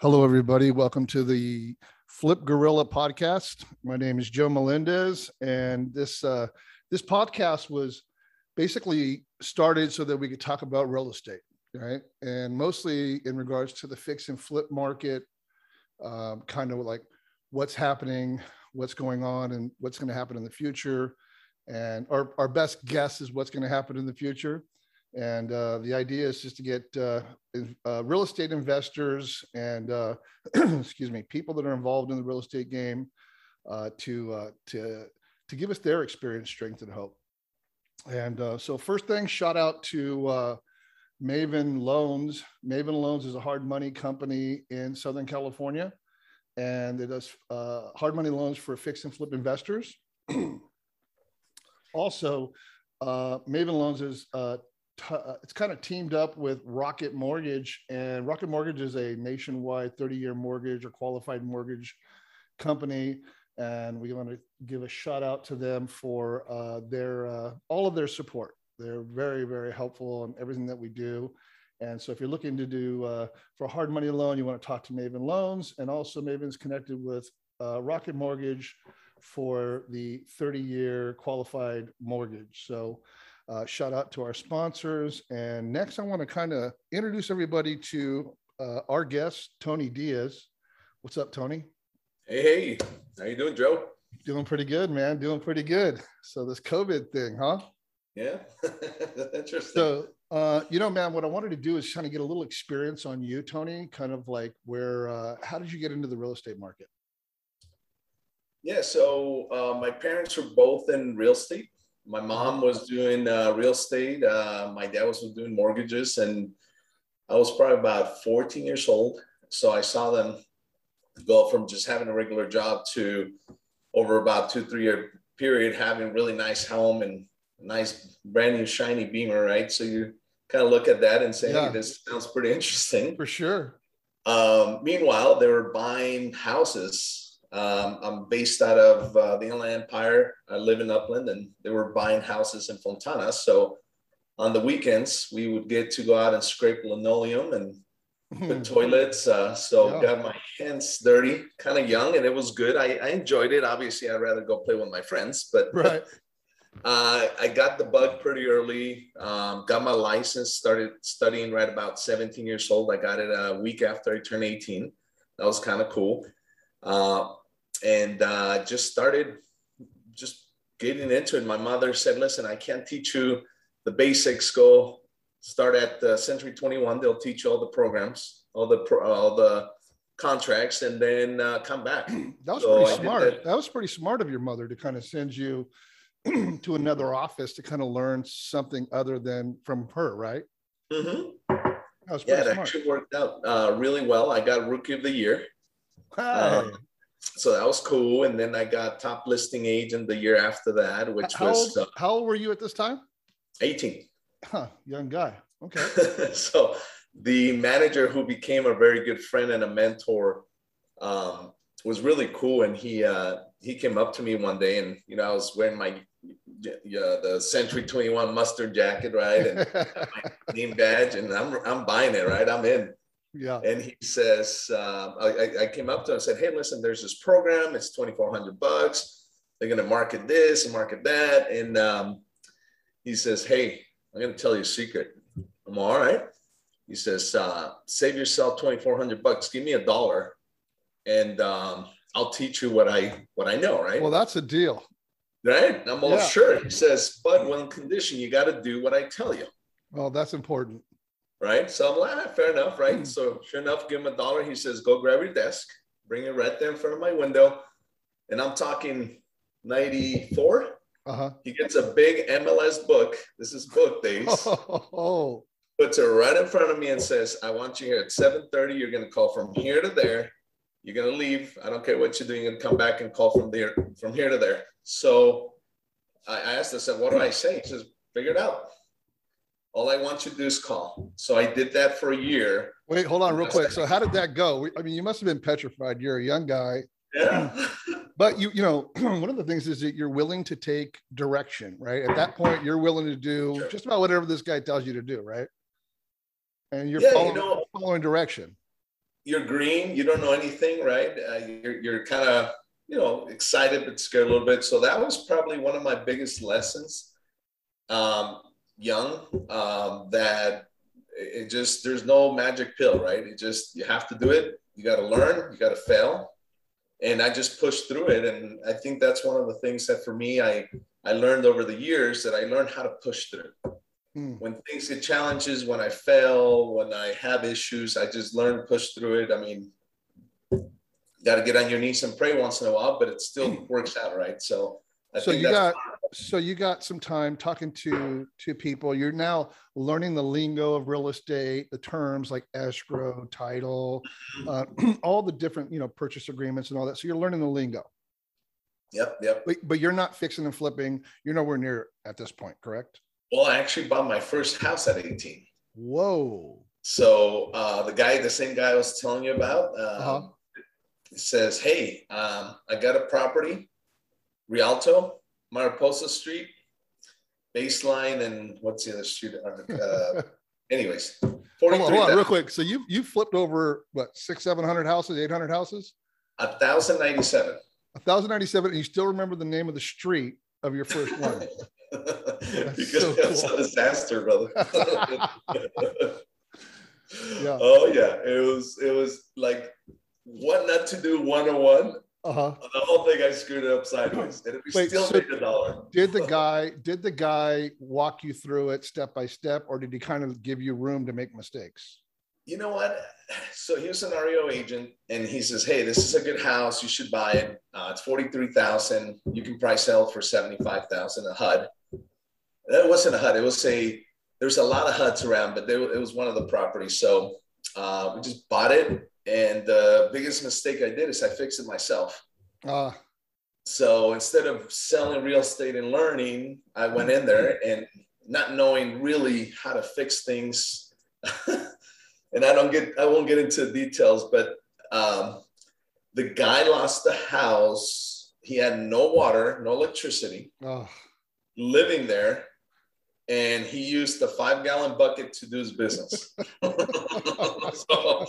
Hello, everybody. Welcome to the Flip Gorilla podcast. My name is Joe Melendez, and this uh, this podcast was basically started so that we could talk about real estate, right? And mostly in regards to the fix and flip market, um, kind of like what's happening, what's going on, and what's going to happen in the future. And our, our best guess is what's going to happen in the future. And uh, the idea is just to get uh, uh, real estate investors and, uh, excuse me, people that are involved in the real estate game uh, to, uh, to, to give us their experience, strength, and hope. And so, first thing, shout out to Maven Loans. Maven Loans is a hard money company in Southern California, and it does hard money loans for fix and flip investors. also, Maven Loans is t- uh, it's kind of teamed up with Rocket Mortgage, and Rocket Mortgage is a nationwide 30-year mortgage or qualified mortgage company, and we want to give a shout out to them for uh, their uh, all of their support. They're very very helpful in everything that we do. And so, if you're looking to do uh, for a hard money loan, you want to talk to Maven Loans, and also Maven's connected with uh, Rocket Mortgage for the 30 year qualified mortgage. So, uh, shout out to our sponsors. And next, I want to kind of introduce everybody to uh, our guest, Tony Diaz. What's up, Tony? Hey, hey, how you doing, Joe? Doing pretty good, man. Doing pretty good. So this COVID thing, huh? Yeah, interesting. So, uh, you know, man, what I wanted to do is kind of get a little experience on you, Tony. Kind of like where, uh, how did you get into the real estate market? Yeah, so uh, my parents were both in real estate my mom was doing uh, real estate. Uh, my dad was doing mortgages, and I was probably about 14 years old. So I saw them go from just having a regular job to over about two, three year period having really nice home and nice brand new shiny beamer, right? So you kind of look at that and say, yeah. hey, this sounds pretty interesting. For sure. Um, meanwhile, they were buying houses um, I'm based out of uh, the Inland Empire. I live in Upland, and they were buying houses in Fontana. So on the weekends, we would get to go out and scrape linoleum and put toilets. Uh, so yeah. got my hands dirty, kind of young, and it was good. I, I, enjoyed it. Obviously, I'd rather go play with my friends, but right. uh, I got the bug pretty early. Um, got my license. Started studying right about 17 years old. I got it a week after I turned 18. That was kind of cool. Uh, and uh, just started just getting into it. My mother said, "Listen, I can't teach you the basics. Go start at uh, Century 21. They'll teach you all the programs, all the pro- all the contracts, and then uh, come back." That was so pretty smart. That. that was pretty smart of your mother to kind of send you to another office to kind of learn something other than from her, right? Mm-hmm. yeah, it smart. actually worked out uh, really well. I got Rookie of the Year. Hey so that was cool. And then I got top listing agent the year after that, which how was old, uh, how old were you at this time? 18. Huh, young guy. Okay. so the manager who became a very good friend and a mentor um, was really cool. And he uh, he came up to me one day, and you know I was wearing my yeah, the Century 21 mustard jacket, right? And my name badge, and I'm I'm buying it, right? I'm in. Yeah. And he says, um, I, I came up to him and said, Hey, listen, there's this program. It's 2,400 bucks. They're going to market this and market that. And um, he says, Hey, I'm going to tell you a secret. I'm all right. He says, uh, save yourself 2,400 bucks. Give me a dollar and um, I'll teach you what I, what I know. Right. Well, that's a deal. Right. I'm all yeah. sure. He says, but one condition, you got to do what I tell you. Well, that's important right? So I'm like, ah, fair enough, right? Mm. So sure enough, give him a dollar. He says, go grab your desk, bring it right there in front of my window. And I'm talking 94. Uh-huh. He gets a big MLS book. This is book days. Oh. Puts it right in front of me and says, I want you here at 7:30. You're gonna call from here to there. You're gonna leave. I don't care what you're doing, you're gonna come back and call from there, from here to there. So I asked, I said, what do I say? He says, figure it out. All I want you to do is call. So I did that for a year. Wait, hold on real quick. So how did that go? I mean, you must have been petrified. You're a young guy. Yeah. but you, you know, one of the things is that you're willing to take direction, right? At that point, you're willing to do sure. just about whatever this guy tells you to do, right? And you're yeah, following, you know, following direction. you're green, you don't know anything, right? Uh, you're you're kind of you know excited but scared a little bit. So that was probably one of my biggest lessons. Um, young, um, that it just there's no magic pill, right? It just you have to do it. You got to learn. You got to fail, and I just pushed through it. And I think that's one of the things that for me I I learned over the years that I learned how to push through. Hmm. When things get challenges, when I fail, when I have issues, I just learn to push through it. I mean, you got to get on your knees and pray once in a while, but it still works out, right? So I so you got so you got some time talking to to people. You're now learning the lingo of real estate, the terms like escrow, title, uh, all the different you know purchase agreements and all that. So you're learning the lingo. Yep, yep. But, but you're not fixing and flipping. You're nowhere near at this point, correct? Well, I actually bought my first house at 18. Whoa. So uh, the guy, the same guy I was telling you about, um, uh-huh. says, "Hey, um, I got a property, Rialto, Mariposa Street, Baseline, and what's the other street? Uh, anyways, hold on, hold on, real quick. So you you flipped over what six, seven hundred houses, eight hundred houses? A thousand ninety-seven. A thousand ninety-seven, and you still remember the name of the street of your first one. because so cool. was a disaster, brother. yeah. Oh yeah, it was it was like what not to do 101 uh-huh. The whole thing I screwed it up sideways, and we Wait, still so made a dollar. did the guy did the guy walk you through it step by step, or did he kind of give you room to make mistakes? You know what? So he was an REO agent, and he says, "Hey, this is a good house. You should buy it. Uh, it's forty three thousand. You can price sell for seventy five thousand a HUD." That wasn't a HUD. It was a. There's a lot of HUDs around, but it was one of the properties. So uh, we just bought it and the biggest mistake I did is I fixed it myself. Uh. So instead of selling real estate and learning, I went in there and not knowing really how to fix things. and I don't get, I won't get into details, but um, the guy lost the house. He had no water, no electricity, oh. living there and he used the five gallon bucket to do his business. so,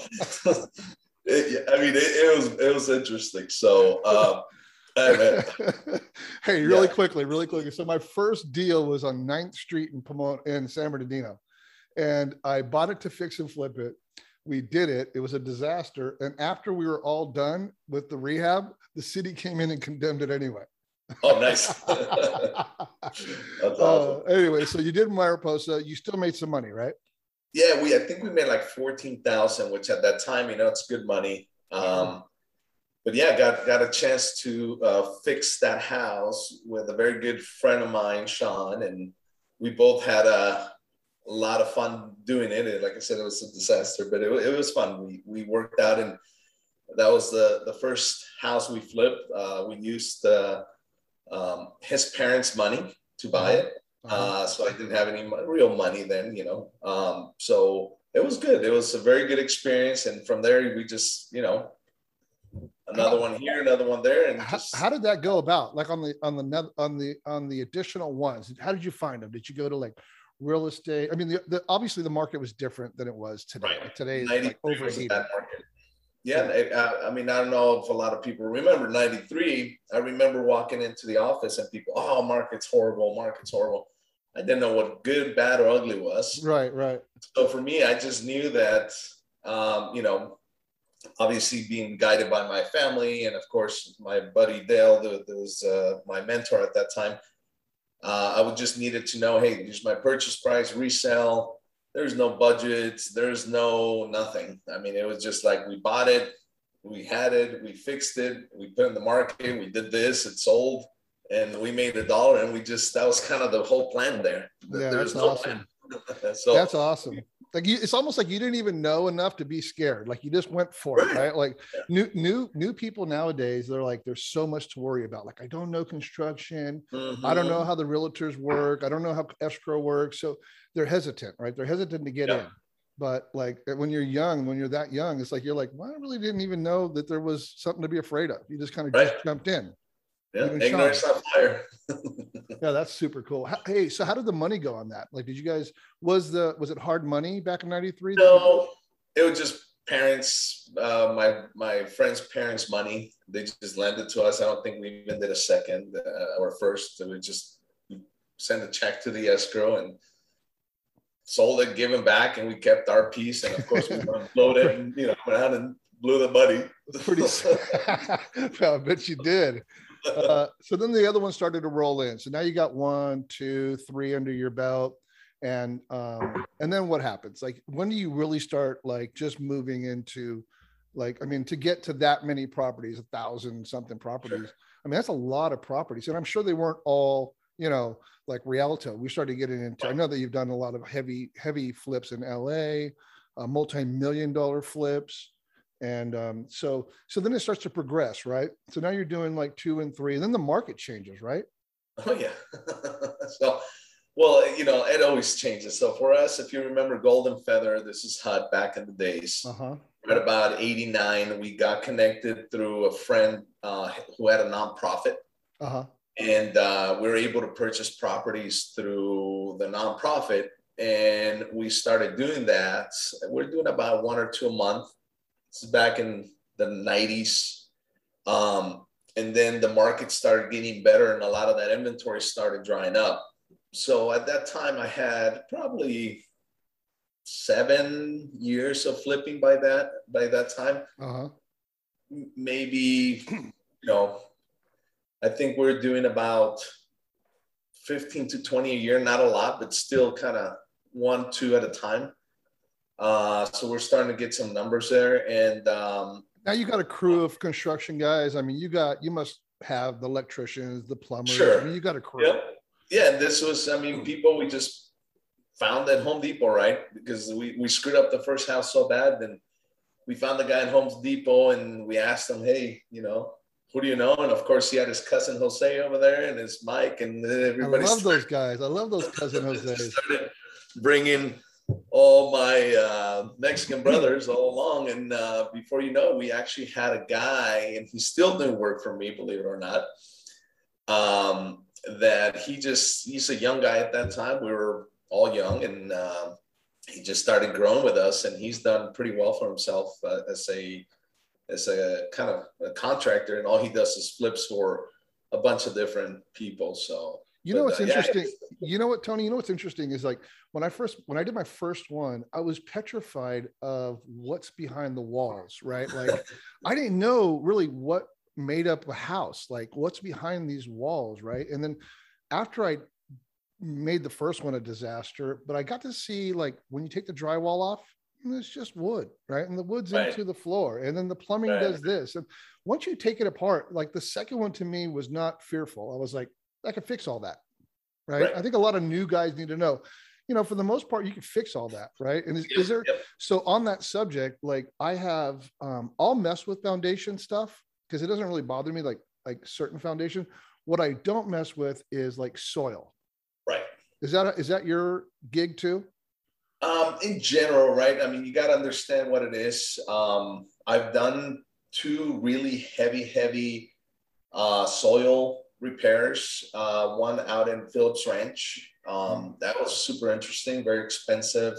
it, I mean, it, it, was it was interesting. So, uh, hey, really yeah. quickly, really quickly. So my first deal was on 9th Street in Pomona in San Bernardino, and I bought it to fix and flip it. We did it. It was a disaster. And after we were all done with the rehab, the city came in and condemned it anyway. Oh, nice. Uh, awesome. uh, anyway, so you did Mariposa. You still made some money, right? Yeah, we I think we made like fourteen thousand, which at that time, you know, it's good money. Um, but yeah, got got a chance to uh, fix that house with a very good friend of mine, Sean, and we both had a, a lot of fun doing it. And like I said, it was a disaster, but it, it was fun. We we worked out, and that was the the first house we flipped. Uh, we used. Uh, um, his parents' money to buy uh-huh. it. Uh-huh. Uh, so I didn't have any real money then, you know. Um, so it was good. It was a very good experience, and from there we just, you know, another one here, another one there, and just... how, how, did that go about? Like on the on the on the on the additional ones, how did you find them? Did you go to like real estate? I mean, the, the obviously the market was different than it was today. Right. Like today is like overheated. Yeah, I, I, mean, I don't know if a lot of people remember '93. I remember walking into the office and people, "Oh, market's horrible, market's horrible." I didn't know what good, bad, or ugly was. Right, right. So for me, I just knew that, um, you know, obviously being guided by my family and of course my buddy Dale, that was uh, my mentor at that time. Uh, I would just needed to know, hey, here's my purchase price, resell there's no budgets, there's no nothing. I mean, it was just like we bought it, we had it, we fixed it, we put in the market, we did this, it sold, and we made a dollar. And we just that was kind of the whole plan there. Yeah, that's no awesome. so that's awesome. Like you, it's almost like you didn't even know enough to be scared. Like you just went for it, right? Like yeah. new new new people nowadays, they're like, there's so much to worry about. Like I don't know construction, mm-hmm. I don't know mm-hmm. how the realtors work, I don't know how escrow works. So they're hesitant, right? They're hesitant to get yeah. in. But like when you're young, when you're that young, it's like you're like, well, I really didn't even know that there was something to be afraid of. You just kind of right. just jumped in. Yeah, ignorance on fire. yeah, that's super cool. Hey, so how did the money go on that? Like, did you guys was the was it hard money back in '93? No, it was just parents, uh, my my friend's parents' money. They just lent it to us. I don't think we even did a second uh, or first. We just sent a check to the escrow and sold it, give it back, and we kept our piece. And of course, we unloaded it and you know went out and blew the money. Pretty. well, I bet you did. Uh, so then the other one started to roll in. So now you got one, two, three under your belt and um and then what happens like when do you really start like just moving into like i mean to get to that many properties a thousand something properties sure. i mean that's a lot of properties and i'm sure they weren't all you know like rialto we started getting into i know that you've done a lot of heavy heavy flips in la uh, multi-million dollar flips and um, so so then it starts to progress right so now you're doing like two and three and then the market changes right oh yeah so well, you know, it always changes. So for us, if you remember Golden Feather, this is hot back in the days. Uh-huh. At about 89, we got connected through a friend uh, who had a nonprofit. Uh-huh. And uh, we were able to purchase properties through the nonprofit. And we started doing that. We're doing about one or two a month. This is back in the 90s. Um, and then the market started getting better, and a lot of that inventory started drying up so at that time I had probably seven years of flipping by that by that time. Uh-huh. Maybe you know, I think we're doing about 15 to 20 a year, not a lot, but still kind of one, two at a time. Uh, so we're starting to get some numbers there. And um, now you got a crew of construction guys. I mean, you got you must have the electricians, the plumbers. Sure. I mean, you got a crew. Yep yeah, this was, I mean, people we just found at Home Depot, right? Because we, we screwed up the first house so bad. Then we found the guy at Home Depot and we asked him, hey, you know, who do you know? And of course, he had his cousin Jose over there and his Mike, and everybody. I love started, those guys. I love those cousin Jose. bringing all my uh, Mexican brothers all along, and uh, before you know, we actually had a guy, and he still didn't work for me, believe it or not. Um, that he just he's a young guy at that time. We were all young, and uh, he just started growing with us, and he's done pretty well for himself uh, as a as a kind of a contractor, and all he does is flips for a bunch of different people. So you know what's uh, interesting? Yeah. You know what, Tony? You know what's interesting is like when I first when I did my first one, I was petrified of what's behind the walls, right? Like I didn't know really what made up a house like what's behind these walls right and then after i made the first one a disaster but i got to see like when you take the drywall off it's just wood right and the wood's right. into the floor and then the plumbing right. does this and once you take it apart like the second one to me was not fearful i was like i can fix all that right, right. i think a lot of new guys need to know you know, for the most part, you can fix all that, right? And is, is there yep. so on that subject? Like, I have, um, I'll mess with foundation stuff because it doesn't really bother me like like certain foundation. What I don't mess with is like soil. Right. Is that a, is that your gig too? Um, in general, right? I mean, you got to understand what it is. Um, I've done two really heavy, heavy uh, soil repairs. Uh, one out in Phillips Ranch. Um, that was super interesting, very expensive,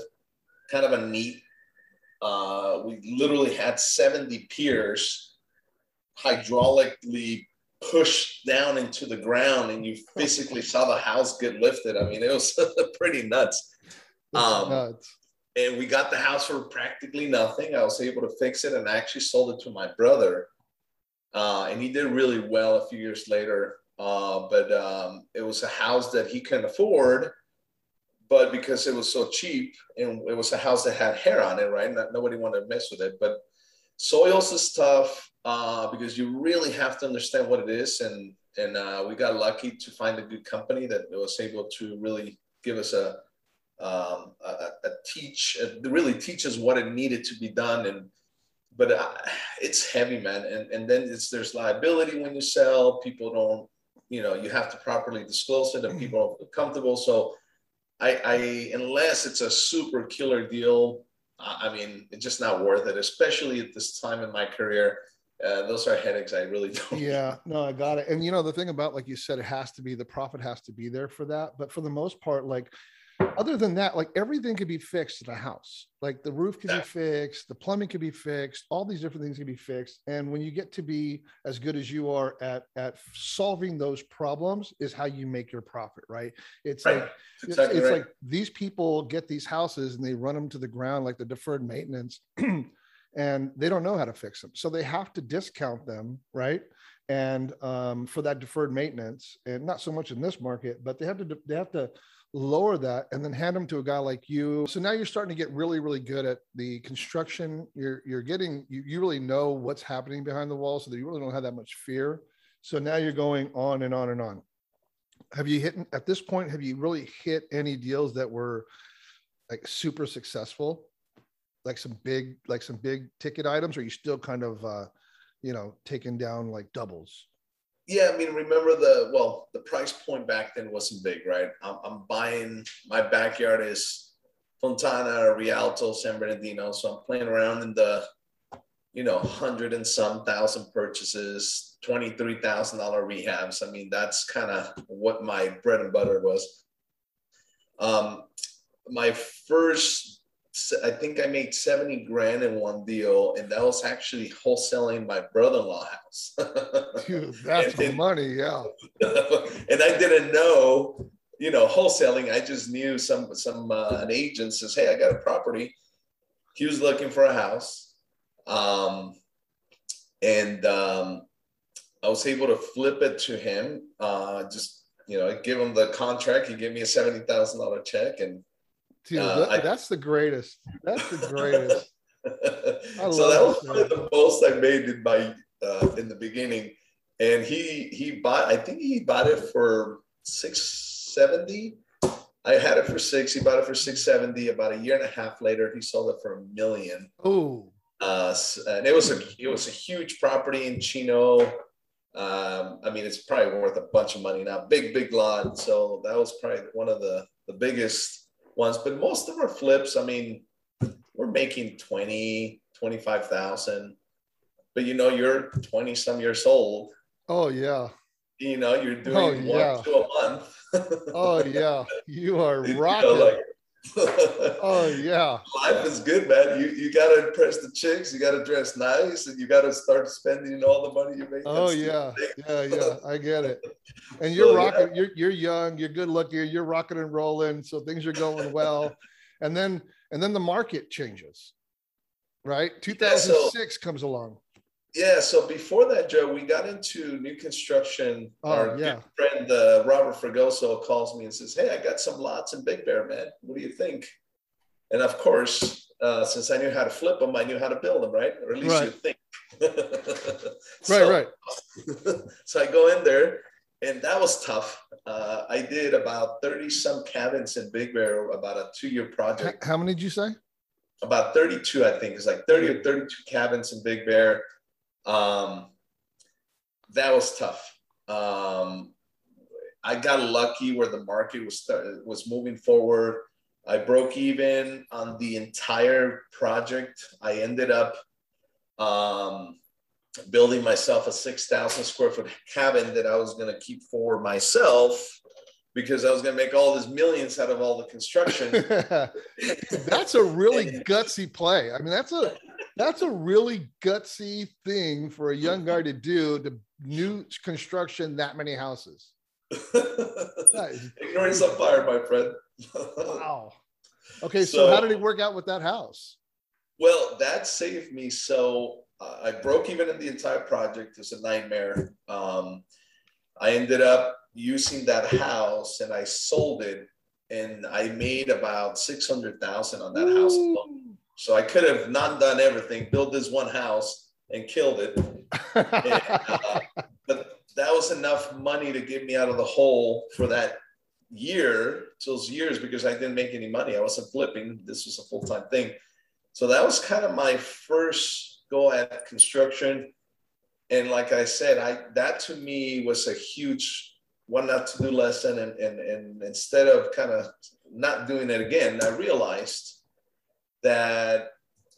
kind of a neat. Uh, we literally had 70 piers hydraulically pushed down into the ground and you physically saw the house get lifted. I mean, it was pretty nuts. Um, nuts. And we got the house for practically nothing. I was able to fix it and I actually sold it to my brother. Uh, and he did really well a few years later. Uh, but um, it was a house that he couldn't afford. But because it was so cheap and it was a house that had hair on it, right? Not, nobody wanted to mess with it. But soils is tough uh, because you really have to understand what it is. And and uh, we got lucky to find a good company that was able to really give us a um, a, a, teach, a, really teaches what it needed to be done. And but uh, it's heavy, man. And and then it's there's liability when you sell. People don't, you know, you have to properly disclose it, and mm-hmm. people don't feel comfortable. So I, I unless it's a super killer deal I mean, it's just not worth it, especially at this time in my career. Uh, those are headaches I really don't. Yeah, no, I got it. And you know, the thing about, like you said, it has to be the profit has to be there for that. But for the most part, like other than that, like everything could be fixed in a house. Like the roof could Yeah. be fixed, the plumbing could be fixed, all these different things can be fixed. And when you get to be as good as you are at at solving those problems, is how you make your profit, right? It's Right. like That's it's, it's right. like these people get these houses and they run them to the ground like the deferred maintenance and they don't know how to fix them so they have to discount them right and um, for that deferred maintenance and not so much in this market but they have to they have to lower that and then hand them to a guy like you. So now you're starting to get really really good at the construction. You're you're getting you, you really know what's happening behind the wall so that you really don't have that much fear. So now you're going on and on and on. Have you hit at this point have you really hit any deals that were like super successful? Like some big like some big ticket items or are you still kind of uh you know taking down like doubles Yeah, I mean, remember the well, the price point back then wasn't big, right? I'm, I'm buying my backyard is Fontana, Rialto, San Bernardino, so I'm playing around in the, you know, hundred and some thousand purchases, twenty three thousand dollar rehabs. I mean, that's kind of what my bread and butter was. Um, my first, I think I made seventy grand in one deal, and that was actually wholesaling my brother in law house. Dude, that's And- and- money yeah and I didn't know, you know, wholesaling. I just knew some some uh, an agent says, "Hey, I got a property." He was looking for a house, um, and um, I was able to flip it to him. Uh, just you know, give him the contract. He gave me a seventy thousand dollar check, and Dude, Uh, that- I- that's the greatest that's the greatest so that was of the most I made in my uh, in the beginning. And he he bought I think he bought it for six seventy. I had it for six. He bought it for six seventy. About a year and a half later, he sold it for a million. oh Uh, and it was a it was a huge property in Chino. Um, I mean, it's probably worth a bunch of money now. Big big lot. So that was probably one of the the biggest ones. But most of our flips, I mean, we're making 20, 25,000. But you know, you're 20 some years old. oh yeah You know, you're doing Oh, one yeah. to a month. oh yeah you are You know, rocking like- oh yeah Life is good, man. You you gotta impress the chicks. You gotta dress nice, and you gotta start spending all the money you make. Oh yeah, yeah, yeah. I get it. And you're So, yeah. rocking. You're you're young. You're good looking. You're rocking and rolling. So things are going well. And then and then the market changes, right? 2006 comes along. Yeah. So before that, Joe, we got into new construction. Oh, Our yeah. good friend uh, Robert Fragoso calls me and says, "Hey, I got some lots in Big Bear, man. What do you think?" And of course, uh, since I knew how to flip them, I knew how to build them, right? Or at least Right. you think. Right, So- right. so I go in there, and that was tough. Uh, I did about 30 some cabins in Big Bear, about a two year project. How many did you say? About 32, I think. It's like 30 or 32 cabins in Big Bear. Um, that was tough. Um, I got lucky where the market was was moving forward. I broke even on the entire project. I ended up um, building myself a 6,000 square foot cabin that I was going to keep for myself because I was going to make all these millions out of all the construction. that's a really gutsy play. I mean, that's a that's a really gutsy thing for a young guy to do to new construction that many houses. Ignorance on fire, my friend. wow. Okay, so, So- how did it work out with that house? Well, that saved me. So uh, I broke even in the entire project. It was a nightmare. Um, I ended up using that house and I sold it, and I made about six hundred thousand on that house alone. So I could have not done everything, built this one house and killed it. And, uh, but that was enough money to get me out of the hole for that year, those years, because I didn't make any money. I wasn't flipping. This was a full time thing. So that was kind of my first go at construction. And like I said, I that to me was a huge one not to do lesson. And, and, and instead of kind of not doing it again, I realized that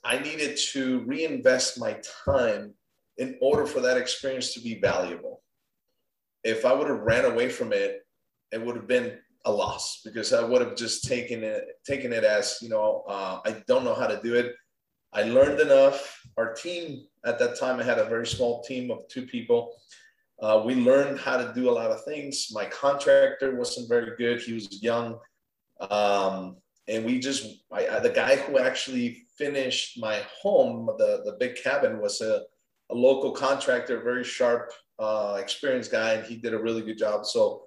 I needed to reinvest my time in order for that experience to be valuable. If I would have ran away from it, it would have been a loss because I would have just taken it taken it as you know uh, I don't know how to do it. I learned enough. Our team at that time I had a very small team of two people. Uh, we learned how to do a lot of things. My contractor wasn't very good. He was young, um, and we just I, the guy who actually finished my home, the the big cabin, was a, a local contractor, very sharp, uh, experienced guy, and he did a really good job. So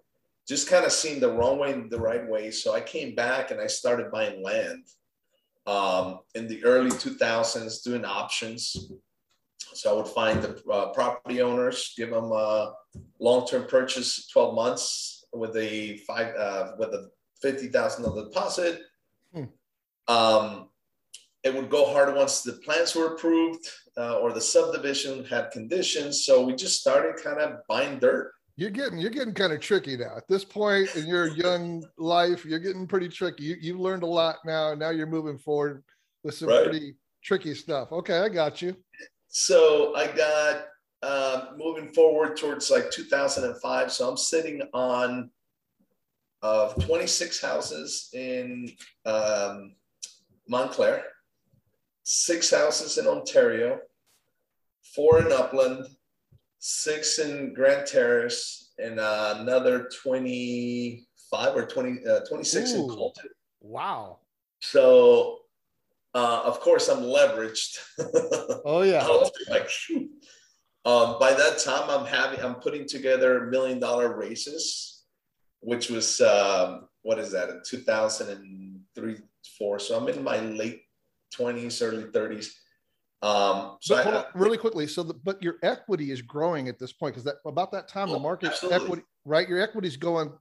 just kind of seen the wrong way the right way. So I came back and I started buying land um, in the early 2000s, doing options. So I would find the uh, property owners, give them a long-term purchase, 12 months with a five uh, with a fifty thousand dollar deposit. Um, it would go hard once the plans were approved uh, or the subdivision had conditions. So we just started kind of buying dirt. You're getting you're getting kind of tricky now. At this point in your young life you're getting pretty tricky. You, you've learned a lot now. Now you're moving forward with some right. pretty tricky stuff. Okay i got you. So i got uh, moving forward towards like 2005 so i'm sitting on of uh, 26 houses in um, montclair six houses in ontario four in upland six in Grand Terrace, and uh, another 25 or 20, uh, 26 Ooh, in Colton. Wow. So, uh, of course, I'm leveraged. Oh, yeah. like, um, by that time, I'm having, I'm putting together million dollar races, which was, um, what is that, in 2003, four. So I'm in my late 20s, early 30s um, so on, really quickly. So, the, but your equity is growing at this point because that about that time the oh, market absolutely. equity, right? Your equity is going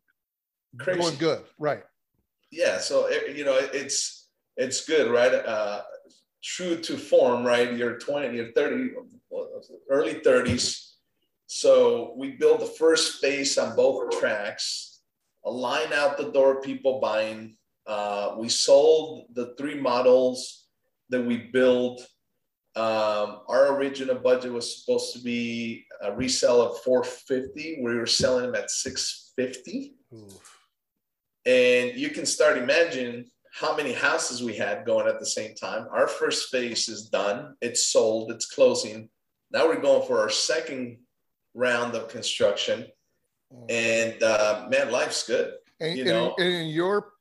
Crazy. going good, right? Yeah. So it, you know it's it's good, right? Uh, true to form, right? You're 20, you're 30, early 30s. So we build the first space on both tracks, a line out the door, people buying. Uh, we sold the three models that we built um, our original budget was supposed to be a resale of 450. We were selling them at 650. And you can start imagining how many houses we had going at the same time. Our first phase is done. It's sold. It's closing. Now we're going for our second round of construction. And uh, man, life's good. And, you know? and, and in your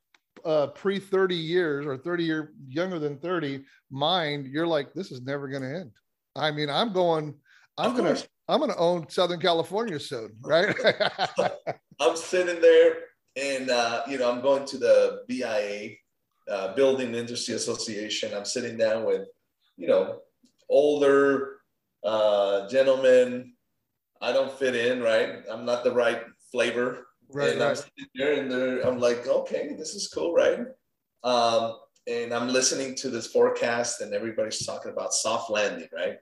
uh, pre 30 years or 30 year younger than 30 mind, you're like, this is never going to end. I mean, I'm going, I'm going to, I'm going to own Southern California soon, right? I'm sitting there and, uh, you know, I'm going to the BIA, uh, Building Industry Association. I'm sitting down with, you know, older uh, gentlemen. I don't fit in, right? I'm not the right flavor Right, and right. I'm sitting there and I'm like, okay, this is cool, right? Um, and I'm listening to this forecast and everybody's talking about soft landing, right?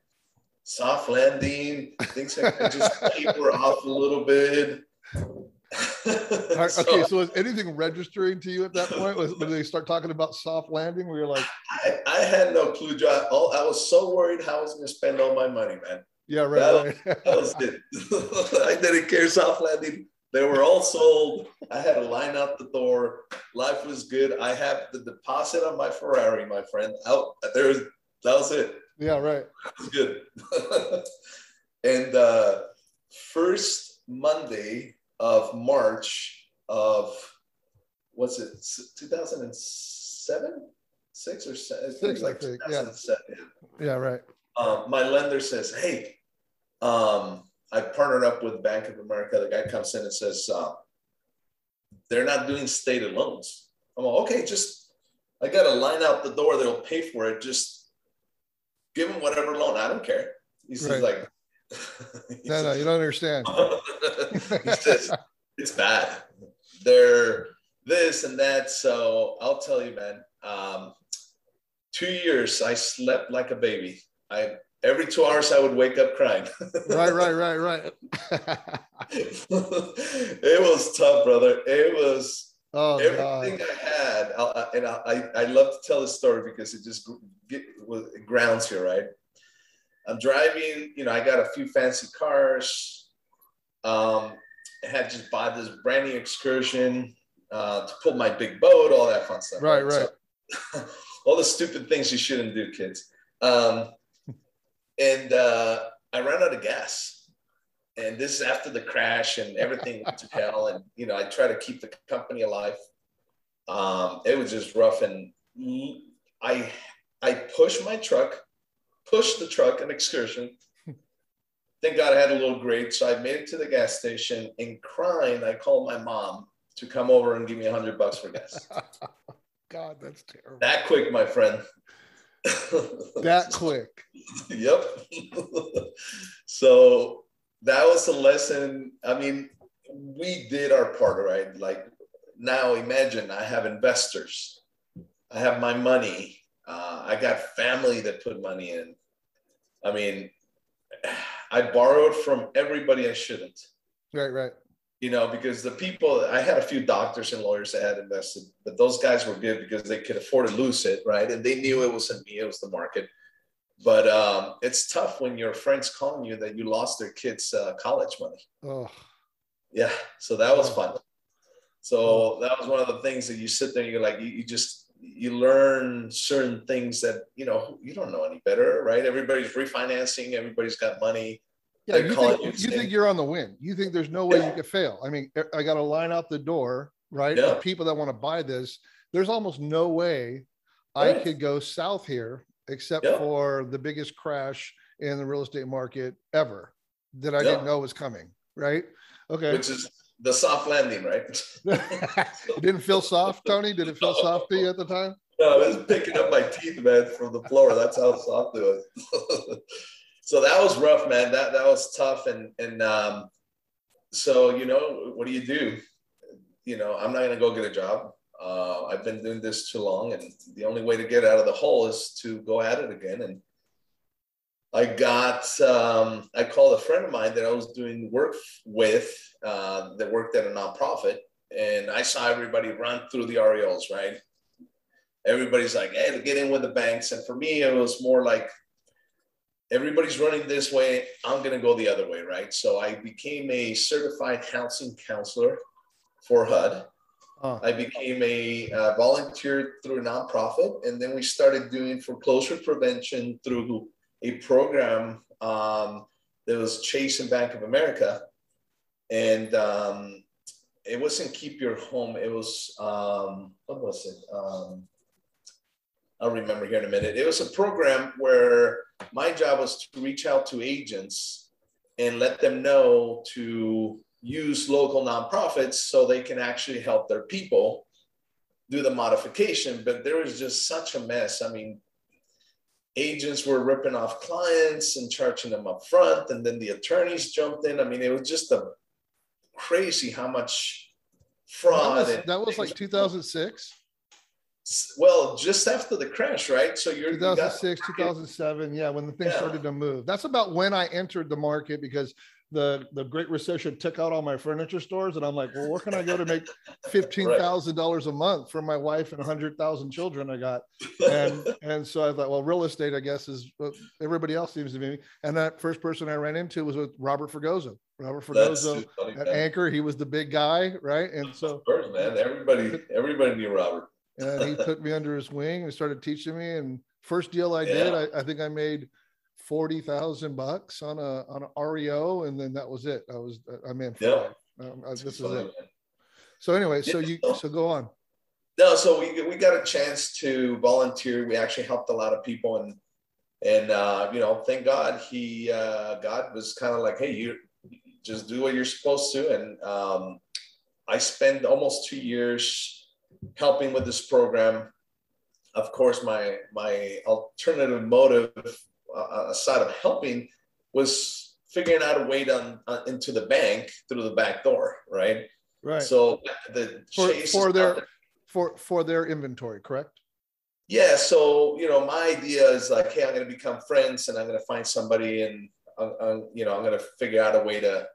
Soft landing, things that can just taper off a little bit. right, so, okay, so is anything registering to you at that point? Was, when they start talking about soft landing, where you're like, I, I had no clue. Joe. I was so worried how I was going to spend all my money, man. Yeah, right. That, right. that was it. I didn't care soft landing. They were all sold. I had a line out the door. Life was good. I have the deposit on my Ferrari, my friend. Out there, that was it. Yeah, right. It was good. and uh, first Monday of March of what's it, 2007, six or seven? Six, like yeah. Yeah, right. Um, my lender says, "Hey, um, I partnered up with Bank of America. The guy comes in and says, uh, they're not doing stated loans. I'm like, okay, just, I got to line out the door. They'll pay for it. Just give them whatever loan. I don't care. He's right. like, he no, says, no, you don't understand. he says, it's bad. They're this and that. So I'll tell you, man, um, two years, I slept like a baby. I every two hours I would wake up crying. right, right, right, right. it was tough, brother. It was oh, everything God. I had, I, and I, I love to tell this story because it just get, it grounds you, right? I'm driving, you know, I got a few fancy cars. Um, I had just bought this brand new excursion, uh, to pull my big boat, all that fun stuff. Right, right. So, all the stupid things you shouldn't do, kids. Um, and uh, I ran out of gas. And this is after the crash and everything went to hell. And, you know, I try to keep the company alive. Um, it was just rough. And I, I pushed my truck, pushed the truck, an excursion. Thank God I had a little grate. So I made it to the gas station and crying, I called my mom to come over and give me a hundred bucks for gas. God, that's terrible. That quick, my friend. that quick. yep. so that was a lesson. I mean, we did our part, right? Like now, imagine I have investors, I have my money, uh, I got family that put money in. I mean, I borrowed from everybody I shouldn't. Right, right you know, because the people, I had a few doctors and lawyers that had invested, but those guys were good because they could afford to lose it, right? And they knew it wasn't me, it was the market. But um, it's tough when your friends calling you that you lost their kids' uh, college money. Oh. Yeah, so that was fun. So that was one of the things that you sit there, and you're like, you, you just, you learn certain things that, you know, you don't know any better, right? Everybody's refinancing, everybody's got money yeah, you think, you, you think you're on the win. You think there's no way yeah. you could fail. I mean, I got a line out the door, right? Yeah. People that want to buy this. There's almost no way right. I could go south here except yeah. for the biggest crash in the real estate market ever that I didn't know was coming, right? Okay. Which is the soft landing, right? it didn't feel soft, Tony? Did it feel soft to you at the time? No, I was picking up my teeth, man, from the floor. That's how soft it was so that was rough, man. That that was tough, and and um, so you know, what do you do? You know, I'm not gonna go get a job. Uh, I've been doing this too long, and the only way to get out of the hole is to go at it again. And I got, um, I called a friend of mine that I was doing work with uh, that worked at a nonprofit, and I saw everybody run through the REOs, right? Everybody's like, hey, to get in with the banks. And for me, it was more like everybody's running this way. I'm going to go the other way, right? So I became a certified housing counselor for HUD. Oh. I became a uh, volunteer through a nonprofit, and then we started doing foreclosure prevention through a program um, that was Chase and Bank of America, and um, it wasn't Keep Your Home. It was um, what was it? I'll remember here in a minute. It was a program where my job was to reach out to agents and let them know to use local nonprofits so they can actually help their people do the modification. But there was just such a mess. I mean, agents were ripping off clients and charging them up front, and then the attorneys jumped in. I mean, it was just a crazy how much fraud. That was, that was like 2006 well, just after the crash, right? So you're 2006, you 2007, yeah, when the thing yeah. started to move. That's about when I entered the market because the the Great Recession took out all my furniture stores, and I'm like, well, where can I go to make fifteen thousand right. dollars a month for my wife and hundred thousand children I got? And and so I thought, well, real estate, I guess, is everybody else seems to be. And that first person I ran into was with Robert Fragoso. Robert Fragoso at Anchor, he was the big guy, right? And so, course, man, everybody everybody knew Robert and he took me under his wing and started teaching me. And first deal I yeah. did, I, I, think I made forty thousand bucks on a on an REO, and then that was it. I was I'm in. Yeah. Um, this is it. So anyway, so you so go on. No, so we we got a chance to volunteer. We actually helped a lot of people, and and uh, you know, thank God he uh, God was kind of like, hey, you just do what you're supposed to, and um, I spent almost two years helping with this program. Of course, my my alternative motive uh, aside of helping was figuring out a way to uh, into the bank through the back door, right? Right. So the for, for their for for their inventory, correct? Yeah. So you know, my idea is like, hey, I'm going to become friends, and I'm going to find somebody, and I'm, I'm, you know, I'm going to figure out a way to,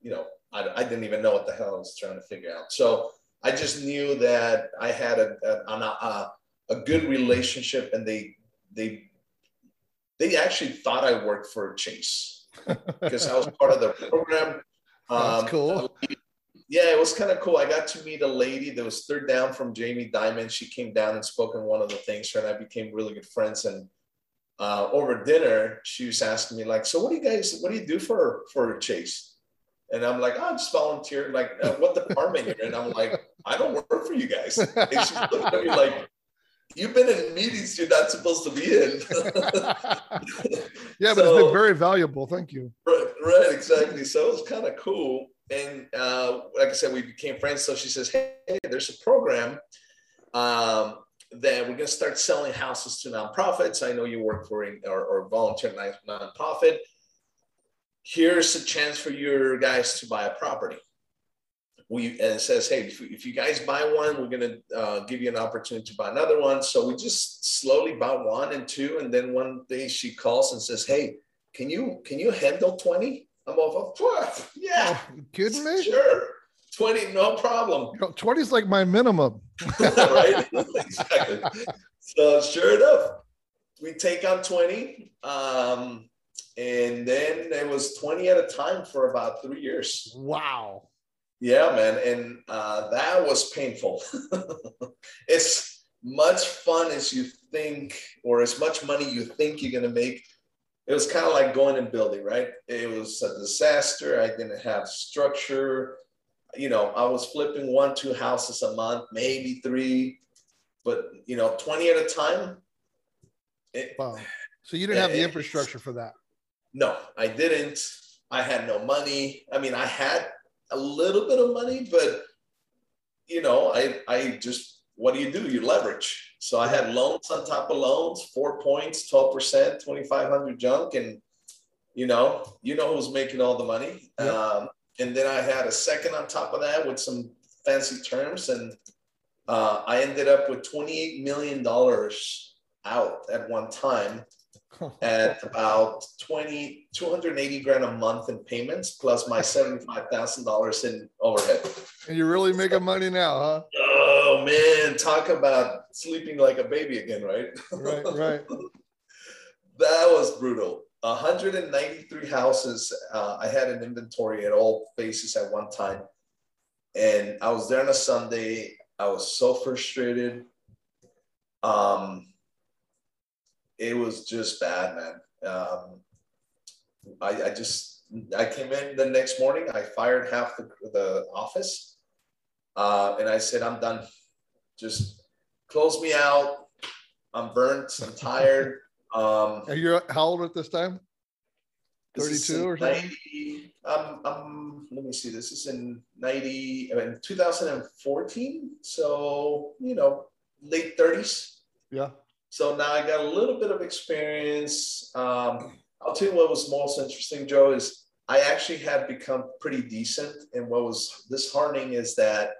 you know, I, I didn't even know what the hell I was trying to figure out. So I just knew that I had a, a, a, a good relationship and they, they, they actually thought I worked for Chase because I was part of the program. Um, That's cool. yeah, it was kind of cool. I got to meet a lady that was third down from Jamie Dimon. She came down and spoke in one of the things, and I became really good friends. And uh, over dinner, she was asking me like, "So what do you guys? What do you do for for Chase?" And I'm like, oh, "I just volunteer. Like, uh, what department you're in?" I'm like, "I don't work for you guys." And she's looking at me like, "You've been in meetings you're not supposed to be in." yeah, but so, it's been very valuable. Thank you. Right, right, exactly. So it was kind of cool. And uh, like I said, we became friends. So she says, "Hey, there's a program." Um, that we're going to start selling houses to nonprofits. I know you work for a, or, or volunteer nonprofit. Here's a chance for your guys to buy a property. We and it says, hey, if, if you guys buy one, we're going to uh, give you an opportunity to buy another one. So we just slowly bought one and two, and then one day she calls and says, hey, can you can you handle twenty? I'm off. Of, what? yeah, oh, kidding me? Sure. 20, no problem. You 20 is like my minimum. right? exactly. So sure enough, we take on 20. Um, and then it was 20 at a time for about three years. Wow. Yeah, man. And uh, that was painful. it's much fun as you think, or as much money you think you're going to make. It was kind of like going and building, right? It was a disaster. I didn't have structure you know, I was flipping one, two houses a month, maybe three, but you know, 20 at a time. It, wow. So you didn't have the infrastructure for that? No, I didn't. I had no money. I mean, I had a little bit of money, but you know, I I just what do you do? You leverage. So I had loans on top of loans, four points, 12%, 2,500 junk. And, you know, you know who's making all the money. Yep. Um, and then I had a second on top of that with some fancy terms, and uh, I ended up with twenty-eight million dollars out at one time, at about 20, 280 grand a month in payments, plus my seventy-five thousand dollars in overhead. And you're really making money now, huh? Oh man, talk about sleeping like a baby again, right? Right, right. that was brutal. 193 houses. Uh, I had an inventory at all faces at one time. And I was there on a Sunday. I was so frustrated. Um, it was just bad, man. Um, I, I just, I came in the next morning. I fired half the, the office. Uh, and I said, I'm done. Just close me out. I'm burnt. I'm tired. Um, Are you how old at this time? 32 or something? 90, um, um, let me see. This is in 90, in 2014. So, you know, late 30s. Yeah. So now I got a little bit of experience. Um, I'll tell you what was most interesting, Joe, is I actually had become pretty decent. And what was disheartening is that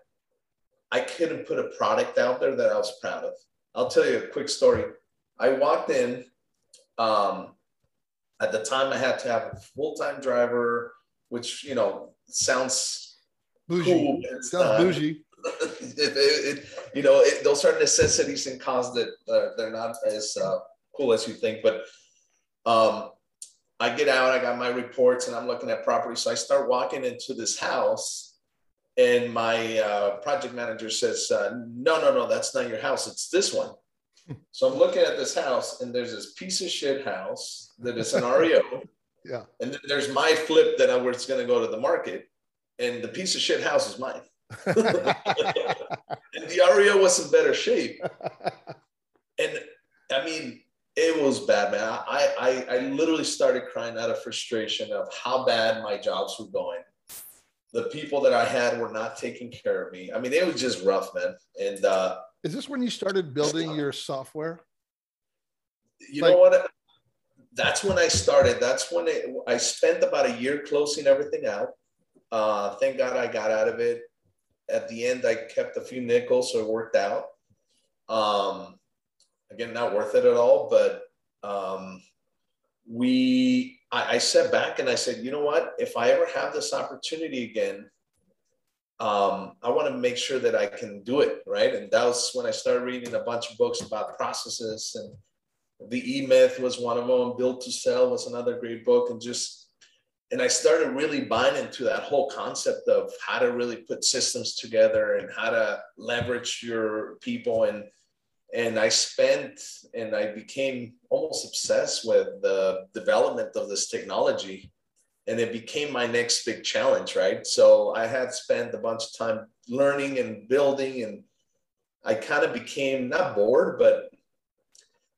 I couldn't put a product out there that I was proud of. I'll tell you a quick story. I walked in um, at the time, I had to have a full time driver, which you know sounds bougie. Cool, sounds bougie. it, it, it, you know, those are necessities and costs that uh, they're not as uh, cool as you think. But um, I get out, I got my reports, and I'm looking at property. So I start walking into this house, and my uh, project manager says, uh, "No, no, no, that's not your house. It's this one." So I'm looking at this house, and there's this piece of shit house that is an REO. yeah. And then there's my flip that I was going to go to the market, and the piece of shit house is mine. And the REO was in better shape. And I mean, it was bad, man. I, I, I literally started crying out of frustration of how bad my jobs were going. The people that I had were not taking care of me. I mean, it was just rough, man. And uh, is this when you started building your software? You like, know what? That's when I started. That's when it, I spent about a year closing everything out. Uh, thank God I got out of it. At the end, I kept a few nickels, so it worked out. Um, again, not worth it at all, but um, we, I, I sat back and I said, you know what? If I ever have this opportunity again, um, I want to make sure that I can do it right. And that was when I started reading a bunch of books about processes, and the E Myth was one of them. Built to Sell was another great book, and just and I started really buying into that whole concept of how to really put systems together and how to leverage your people. And and I spent and I became almost obsessed with the development of this technology. And it became my next big challenge right? So I had spent a bunch of time learning and building and I kind of became not bored but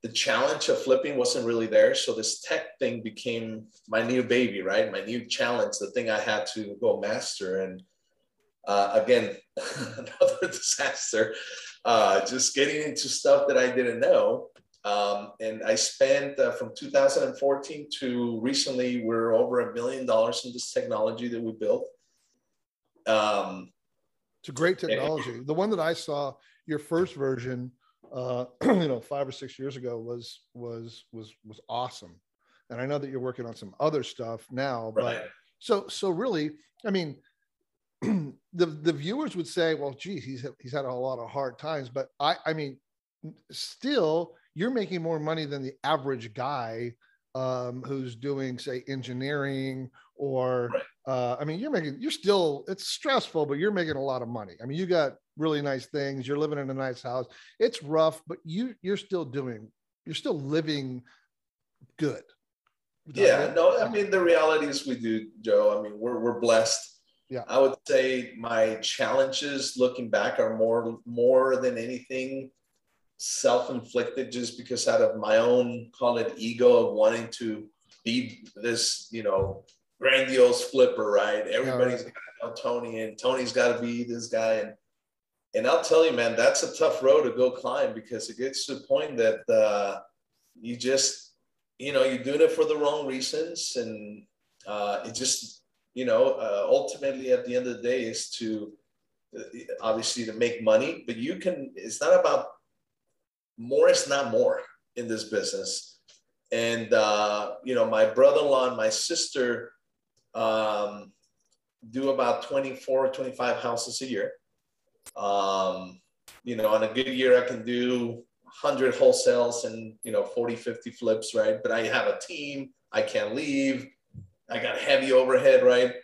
the challenge of flipping wasn't really there. So this tech thing became my new baby, right? My new challenge, the thing I had to go master. And uh, again, another disaster, uh, just getting into stuff that I didn't know. Um, and I spent uh, from 2014 to recently, we're over a million dollars in this technology that we built. Um, it's a great technology. And, the one that I saw, your first version, uh, you know, five or six years ago was was was was awesome. And I know that you're working on some other stuff now, but so so really, I mean, the the viewers would say, well, geez, he's he's had a lot of hard times, but I I mean, still, you're making more money than the average guy um, who's doing, say, engineering or right. Uh, I mean, you're making you're still it's stressful, but you're making a lot of money. I mean, you got really nice things. You're living in a nice house. It's rough, but you you're still doing. You're still living good. Yeah, no, I mean the reality is we do, Joe. I mean we're we're blessed. Yeah, I would say my challenges looking back are more more than anything self-inflicted, just because out of my own call it ego of wanting to be this, you know, grandiose flipper, right? Everybody's yeah, got to know Tony, and Tony's got to be this guy, and and I'll tell you, man, that's a tough road to go climb because it gets to the point that uh, you just, you know, you're doing it for the wrong reasons, and uh, it just, you know, uh, ultimately at the end of the day is to uh, obviously to make money, but you can. It's not about more is not more in this business, and uh, you know, my brother-in-law and my sister um, do about 24, or 25 houses a year um, you know, on a good year, I can do 100 wholesales and, you know, 40, 50 flips, right? But I have a team, I can't leave, I got heavy overhead, right?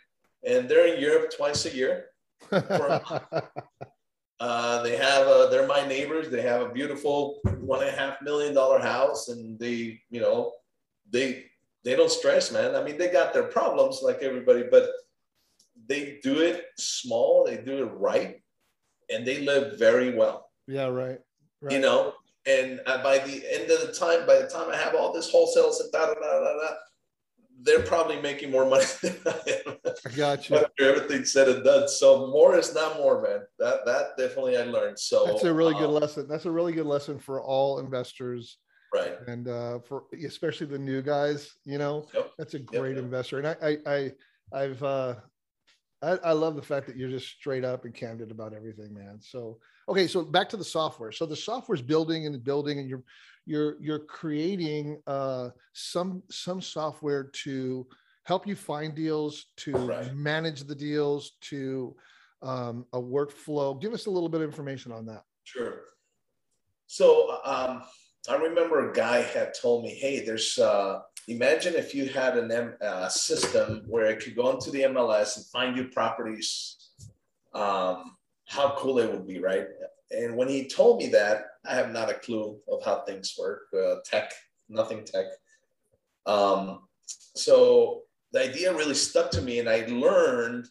And they're in Europe twice a year. uh, they have, a, they're my neighbors. They have a beautiful one and a half million dollar house, and they, you know, they they don't stress, man. I mean, they got their problems like everybody, but they do it small. They do it right, and they live very well. Yeah, right. right. You know, and by the end of the time, by the time I have all this wholesales and da da da da da, they're probably making more money than I am. I got you. After everything's said and done, so more is not more, man. That that definitely I learned. So that's a really um, good lesson. That's a really good lesson for all investors. Right. And uh, for especially the new guys, you know, yep. that's a great yep, investor. And I, I, I I've uh, I, I, love the fact that you're just straight up and candid about everything, man. So okay, so back to the software. So the software is building and building, and you're you're you're creating uh, some some software to help you find deals, to right. manage the deals, to um, a workflow. Give us a little bit of information on that. Sure. So um, I remember a guy had told me, "Hey, there's uh, imagine if you had an M, uh, system where it could go into the MLS and find you properties. Um, how cool it would be, right?" And when he told me that, I have not a clue of how things work. Uh, tech, nothing tech. Um, so the idea really stuck to me, and I learned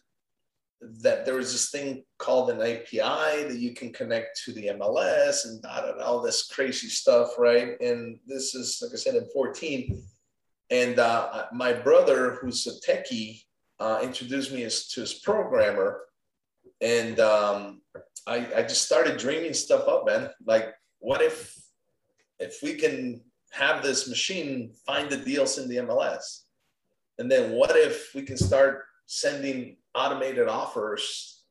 that there was this thing called an API that you can connect to the MLS and da, da, da, all this crazy stuff, right? And this is, like I said, in 14. And uh, my brother, who's a techie, uh, introduced me as, to his programmer. And um, I, I just started dreaming stuff up, man. Like, what if if we can have this machine find the deals in the MLS? And then what if we can start sending automated offers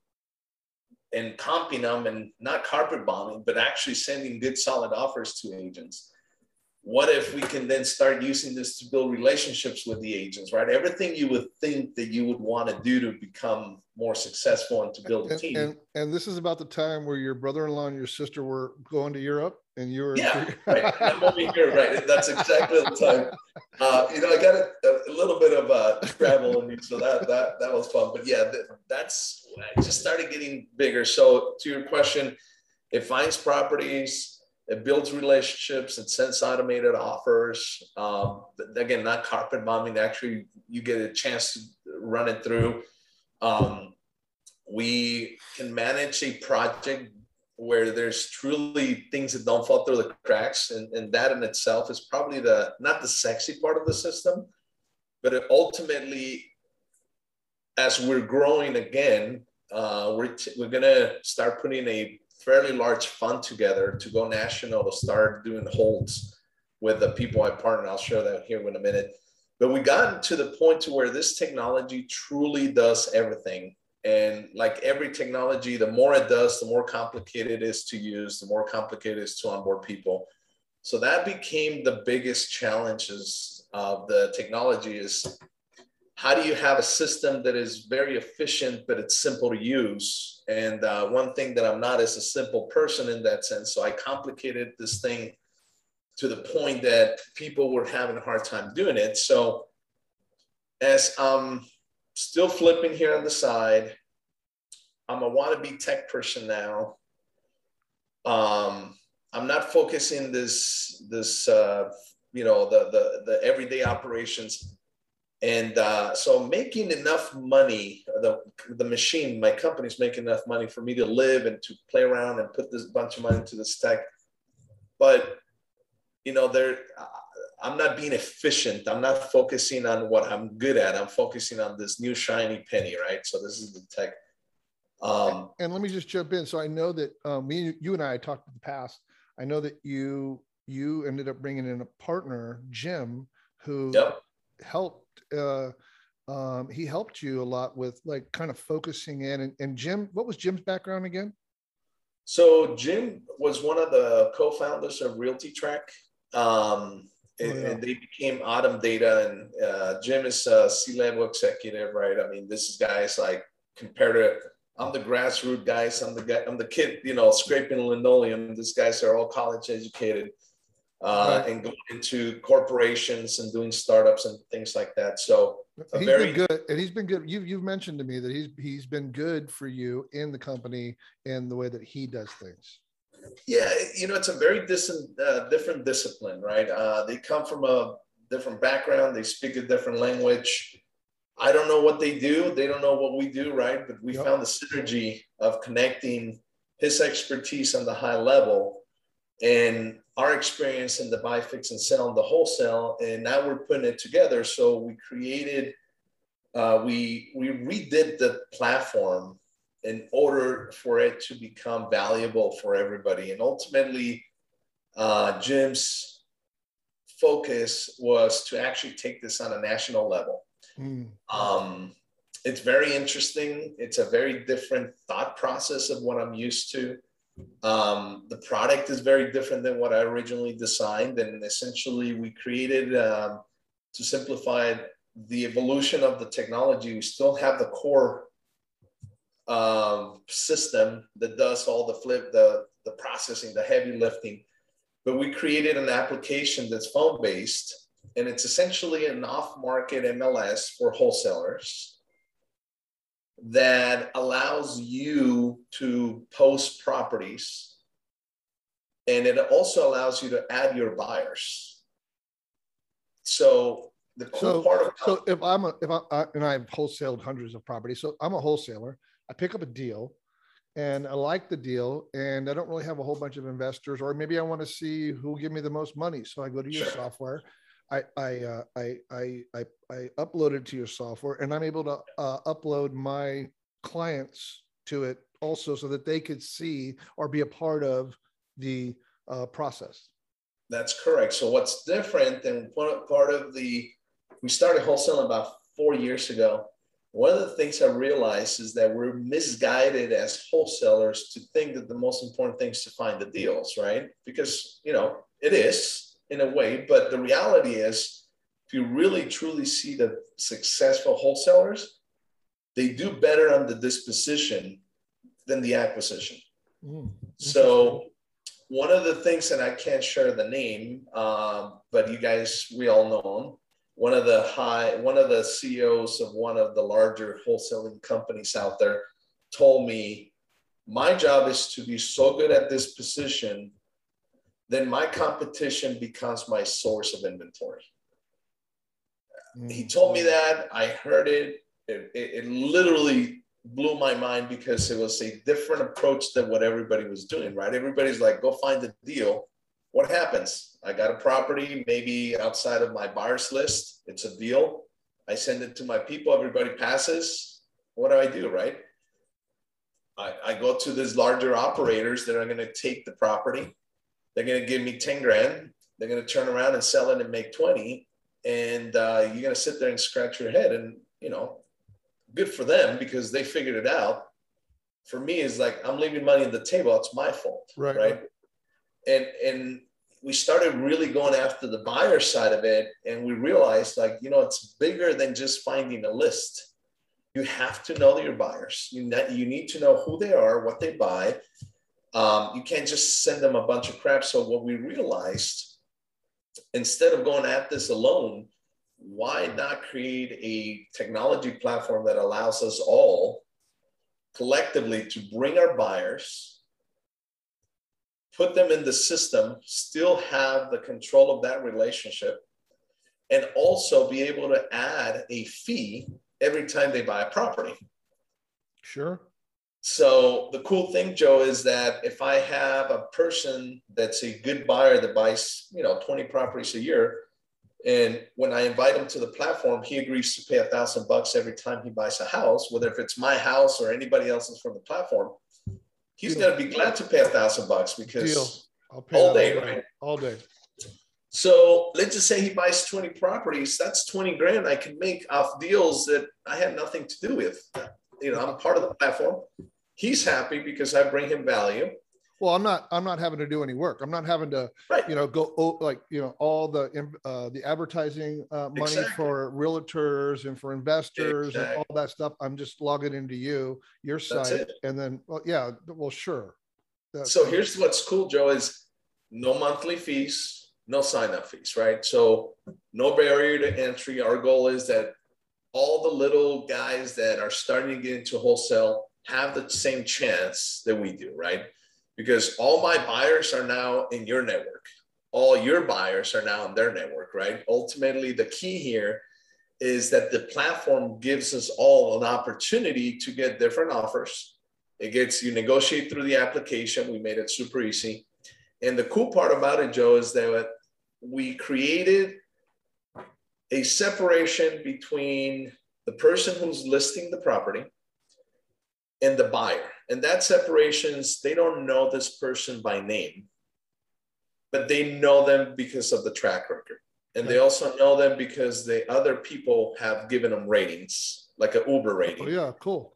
and comping them and not carpet bombing, but actually sending good solid offers to agents. What if we can then start using this to build relationships with the agents, right? Everything you would think that you would want to do to become more successful and to build a team. And, and, and this is about the time where your brother-in-law and your sister were going to Europe and you were yeah, right. I'm over here, right? That's exactly the time. Uh, you know, I got a, a little bit of uh, travel in me, so that that that was fun. But yeah, that's I just started getting bigger. So to your question, it finds properties, it builds relationships, it sends automated offers. Um, again, not carpet bombing. Actually, you get a chance to run it through. Um, we can manage a project where there's truly things that don't fall through the cracks and, and that in itself is probably the not the sexy part of the system but ultimately as we're growing again uh, we're, t- we're to start putting a fairly large fund together to go national to start doing holds with the people i partner. I'll share that here in a minute. But we gotten to the point to where this technology truly does everything and like every technology, the more it does, the more complicated it is to use, the more complicated it is to onboard people. So that became the biggest challenges of the technology is how do you have a system that is very efficient, but it's simple to use? And uh, one thing that I'm not is a simple person in that sense. So I complicated this thing to the point that people were having a hard time doing it. So as um, still flipping here on the side. I'm a wannabe tech person now. Um, I'm not focusing this this uh, you know the the the everyday operations, and uh, so making enough money. The the machine, my company's making enough money for me to live and to play around and put this bunch of money into this tech, but you know there I'm not being efficient. I'm not focusing on what I'm good at. I'm focusing on this new shiny penny, right? So this is the tech. Um, and let me just jump in. So I know that um, me, you and I talked in the past. I know that you you ended up bringing in a partner, Jim, who yep. helped. Uh, um, he helped you a lot with like kind of focusing in. And, and Jim, what was Jim's background again? So Jim was one of the co-founders of RealtyTrac. Um, and, oh, yeah. and they became ATTOM Data. And uh, Jim is a C-level executive, right? I mean, this is guys like compared to I'm the grassroots guys. I'm the guy. I'm the kid. You know, scraping linoleum. These guys are all college educated. Uh, right. and going into corporations and doing startups and things like that. So he's very, been good, and he's been good. You've you've mentioned to me that he's he's been good for you in the company and the way that he does things yeah, you know, it's a very dis- uh, different discipline, right? Uh, they come from a different background. They speak a different language. I don't know what they do. They don't know what we do, right? But we yep. found the synergy of connecting his expertise on the high level and our experience in the buy, fix, and sell and the wholesale. And now we're putting it together. So we created, uh, we we redid the platform in order for it to become valuable for everybody. And ultimately, uh, Jim's focus was to actually take this on a national level. Mm. Um, it's very interesting. It's a very different thought process of what I'm used to. Um, the product is very different than what I originally designed. And essentially, we created um, to simplify it, the evolution of the technology. We still have the core um, system that does all the flip, the, the processing, the heavy lifting. But we created an application that's phone based, and it's essentially an off market MLS for wholesalers that allows you to post properties. And it also allows you to add your buyers. So the cool so, part of so if I'm a if I, I and I've wholesaled hundreds of properties, so I'm a wholesaler. I pick up a deal and I like the deal and I don't really have a whole bunch of investors, or maybe I want to see who will give me the most money. So I go to your sure. software. I I, uh, I I I I upload it to your software, and I'm able to uh, upload my clients to it also, so that they could see or be a part of the uh, process. That's correct. So what's different than part of the we started wholesaling about four years ago, one of the things I realized is that we're misguided as wholesalers to think that the most important thing is to find the deals, right? Because, you know, it is in a way, but the reality is, if you really truly see the successful wholesalers, they do better on the disposition than the acquisition. Mm, so one of the things, and I can't share the name, um, but you guys, we all know him. One of the high, one of the CEOs of one of the larger wholesaling companies out there told me, my job is to be so good at disposition, then my competition becomes my source of inventory. Mm-hmm. He told me that. I heard it. It, it, it literally blew my mind because it was a different approach than what everybody was doing, right? Everybody's like, go find the deal. What happens? I got a property, maybe outside of my buyer's list. It's a deal. I send it to my people. Everybody passes. What do I do, right? I, I go to these larger operators that are going to take the property. They're going to give me 10 grand. They're going to turn around and sell it and make 20. And uh, you're going to sit there and scratch your head. And, you know, good for them because they figured it out. For me, is like I'm leaving money on the table. It's my fault, right? Right. And and we started really going after the buyer side of it, and we realized like you know it's bigger than just finding a list. You have to know your buyers. You ne- you need to know who they are, what they buy. Um, you can't just send them a bunch of crap. So what we realized, instead of going at this alone, why not create a technology platform that allows us all collectively to bring our buyers, put them in the system, still have the control of that relationship, and also be able to add a fee every time they buy a property. Sure. So the cool thing, Joe, is that if I have a person that's a good buyer that buys, you know, 20 properties a year, and when I invite him to the platform, he agrees to pay a thousand bucks every time he buys a house, whether if it's my house or anybody else's from the platform. He's going to be glad to pay a thousand bucks because all day, right? All day. So let's just say he buys 20 properties. That's 20 grand I can make off deals that I had nothing to do with. You know, I'm part of the platform. He's happy because I bring him value well i'm not i'm not having to do any work. I'm not having to right. you know go oh, like you know all the uh, the advertising uh, money exactly. for realtors and for investors exactly. and all that stuff. I'm just logging into you your site and then well yeah well sure. That's, so here's what's cool joe is no monthly fees no sign up fees right? So no barrier to entry. Our goal is that all the little guys that are starting to get into wholesale have the same chance that we do right because all my buyers are now in your network. All your buyers are now in their network, right? Ultimately, the key here is that the platform gives us all an opportunity to get different offers. It gets you negotiate through the application. We made it super easy. And the cool part about it, Joe, is that we created a separation between the person who's listing the property and the buyer. And that separations, they don't know this person by name, but they know them because of the track record. And they also know them because the other people have given them ratings, like an Uber oh, rating. Oh, yeah, cool.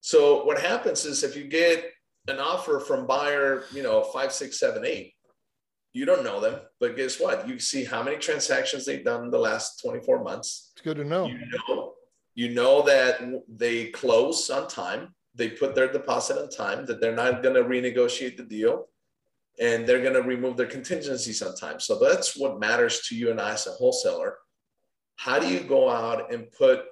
So what happens is if you get an offer from buyer, you know, five, six, seven, eight, you don't know them, but guess what? You see how many transactions they've done in the last 24 months. It's good to know. You know, you know that they close on time they put their deposit on time, that they're not going to renegotiate the deal, and they're going to remove their contingencies on time. So that's what matters to you and I as a wholesaler. How do you go out and put,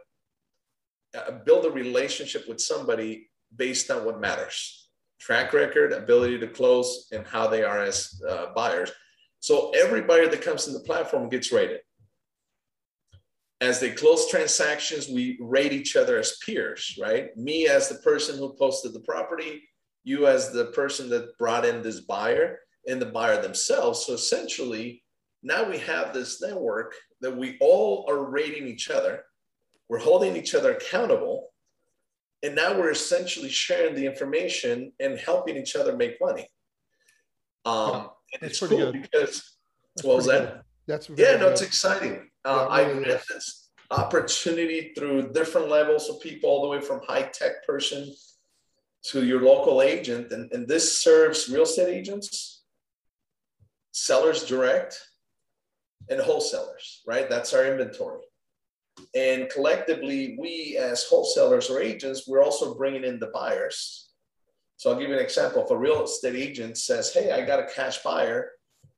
uh, build a relationship with somebody based on what matters? Track record, ability to close, and how they are as uh, buyers. So every buyer that comes in the platform gets rated as they close transactions, we rate each other as peers, right? Me as the person who posted the property, you as the person that brought in this buyer, and the buyer themselves. So essentially, now we have this network that we all are rating each other. We're holding each other accountable. And now we're essentially sharing the information and helping each other make money. Um, yeah, it's cool good. because, that's what was that? Good. That's yeah, no, good. it's exciting. Uh, yeah, I've met this opportunity through different levels of people, all the way from high tech person to your local agent. And, and this serves real estate agents, sellers direct, and wholesalers, right? That's our inventory. And collectively, we as wholesalers or agents, we're also bringing in the buyers So I'll give you an example. If a real estate agent says, Hey, I got a cash buyer,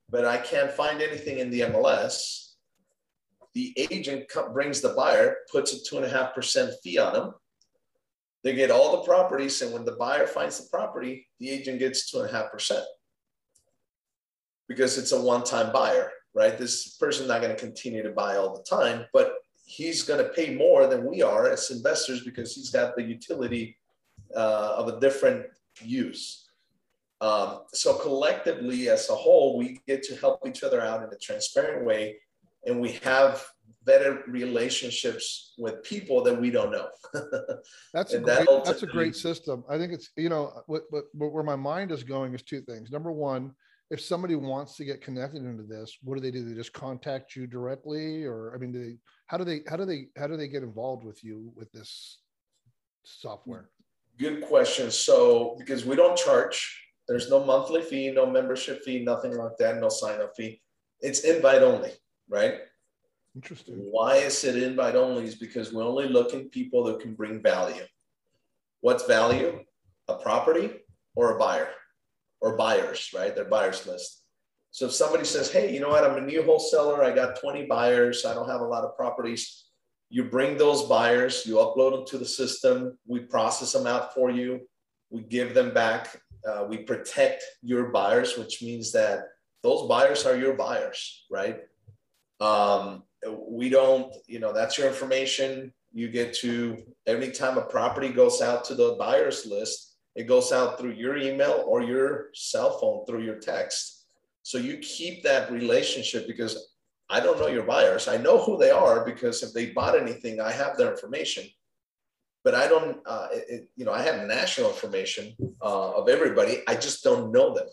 but I can't find anything in the MLS, the agent brings the buyer, puts a two and a half percent fee on them. They get all the properties, and when the buyer finds the property, the agent gets two and a half percent because it's a one-time buyer, right? This person's not going to continue to buy all the time, but he's going to pay more than we are as investors because he's got the utility uh, of a different use. Um, so collectively, as a whole, we get to help each other out in a transparent way, and we have better relationships with people that we don't know. that's a great, that that's a great system. I think it's you know what, what, where my mind is going is two things. Number one, if somebody wants to get connected into this, what do they do? They just contact you directly, or I mean, do they, how do they how do they how do they get involved with you with this software? Good question. So because we don't charge, there's no monthly fee, no membership fee, nothing like that, no sign up fee. It's invite only, right? Interesting. Why is it invite only? Is because we're only looking people that can bring value. What's value? A property or a buyer or buyers, right? Their buyers list. So if somebody says, hey, you know what? I'm a new wholesaler. I got 20 buyers. I don't have a lot of properties. You bring those buyers, you upload them to the system. We process them out for you. We give them back. Uh, we protect your buyers, which means that those buyers are your buyers, right? Um, we don't, you know, that's your information. You get to, every time a property goes out to the buyers list, it goes out through your email or your cell phone through your text. So you keep that relationship because I don't know your buyers. I know who they are because if they bought anything, I have their information. But I don't, uh, it, you know, I have national information uh, of everybody. I just don't know them.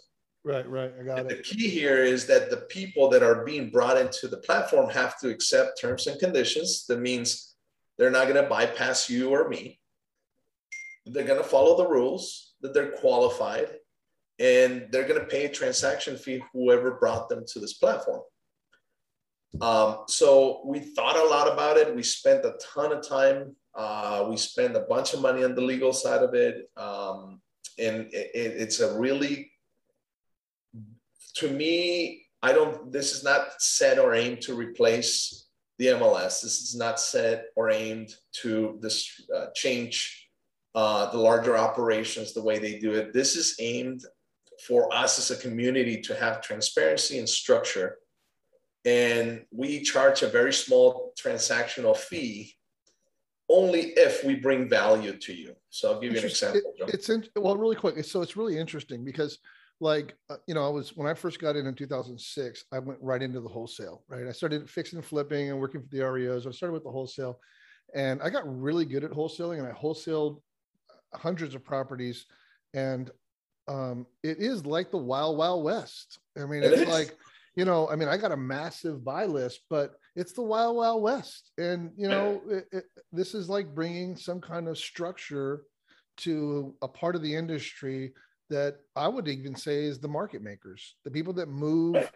Right, right. I got and it. The key here is that the people that are being brought into the platform have to accept terms and conditions. That means they're not going to bypass you or me. They're going to follow the rules, that they're qualified, and they're going to pay a transaction fee, whoever brought them to this platform. Um, so we thought a lot about it. We spent a ton of time. Uh, we spent a bunch of money on the legal side of it. Um, and it, it's a really to me, I don't, this is not set or aimed to replace the MLS. This is not set or aimed to this uh, change uh, the larger operations the way they do it. This is aimed for us as a community to have transparency and structure. And we charge a very small transactional fee only if we bring value to you. So I'll give you an example. It, it's in, well, really quick. So it's really interesting because like uh, you know i was when i first got in in 2006 i went right into the wholesale right? I started fixing and flipping and working for the reos i started with the wholesale and i got really good at wholesaling and i wholesaled hundreds of properties and um, it is like the wild wild west. I mean it it's is. like you know i mean i got a massive buy list but it's the wild wild west and you know it, it, this is like bringing some kind of structure to a part of the industry that I would even say is the market makers, the people that move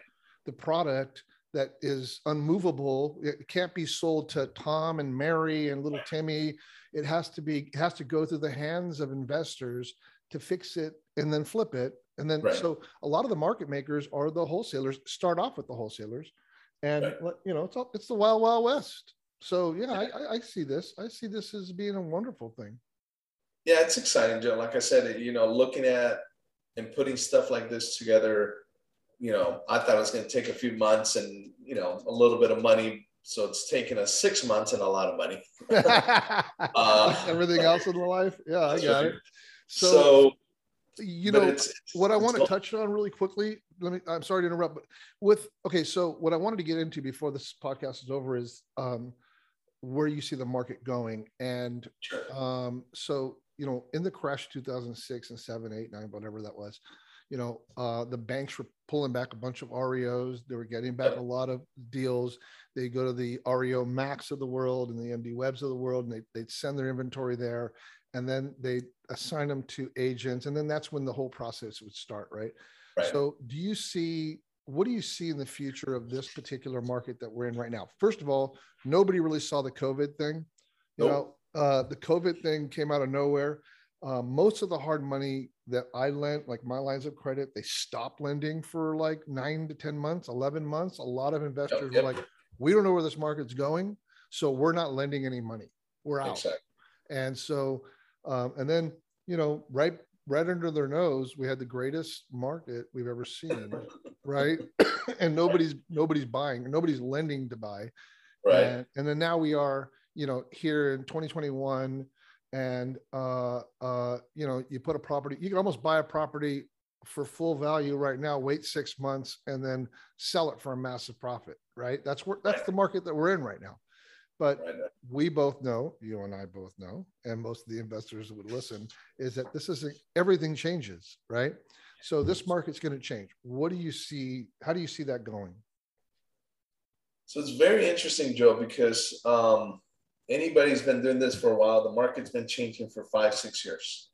the product that is unmovable. It can't be sold to Tom and Mary and little Timmy. It has to be has to go through the hands of investors to fix it and then flip it. And then right. so a lot of the market makers are the wholesalers. Start off with the wholesalers, and right. you know it's all, it's the wild wild west. So yeah, I, I see this. I see this as being a wonderful thing. Yeah, it's exciting, Joe. Like I said, you know, looking at and putting stuff like this together, you know, I thought it was going to take a few months and, you know, a little bit of money. So it's taken us six months and a lot of money. uh, Everything else in the life. Yeah, I got it. So, so you know, it's, it's, what I want to touch on really quickly, let me, I'm sorry to interrupt, but with, okay. So what I wanted to get into before this podcast is over is, um, where you see the market going. And um, so you know, in the crash 2006 and 7, 8, 9, whatever that was, you know, uh, the banks were pulling back a bunch of REOs. They were getting back a lot of deals. They go to the REO Max of the world and the MD Webs of the world, and they, they'd send their inventory there. And then they assign them to agents. And then that's when the whole process would start, right? right? So, do you see what do you see in the future of this particular market that we're in right now? First of all, nobody really saw the COVID thing. You nope. know, uh, the COVID thing came out of nowhere. Uh, most of the hard money that I lent, like my lines of credit, they stopped lending for like nine to 10 months, 11 months. A lot of investors yep, yep. were like, we don't know where this market's going. So we're not lending any money. We're out. Exactly. And so, um, and then, you know, right, right under their nose, we had the greatest market we've ever seen. right. and nobody's, nobody's buying, nobody's lending to buy. Right. And, and then now we are, you know, here in 2021, and uh, uh, you know you put a property you can almost buy a property for full value right now wait six months and then sell it for a massive profit right? That's where that's the market that we're in right now. But we both know you and i both know and most of the investors would listen is that this isn't everything changes right? So this market's going to change. What do you see how do you see that going? So it's very interesting joe because um, anybody's been doing this for a while, the market's been changing for five, six years.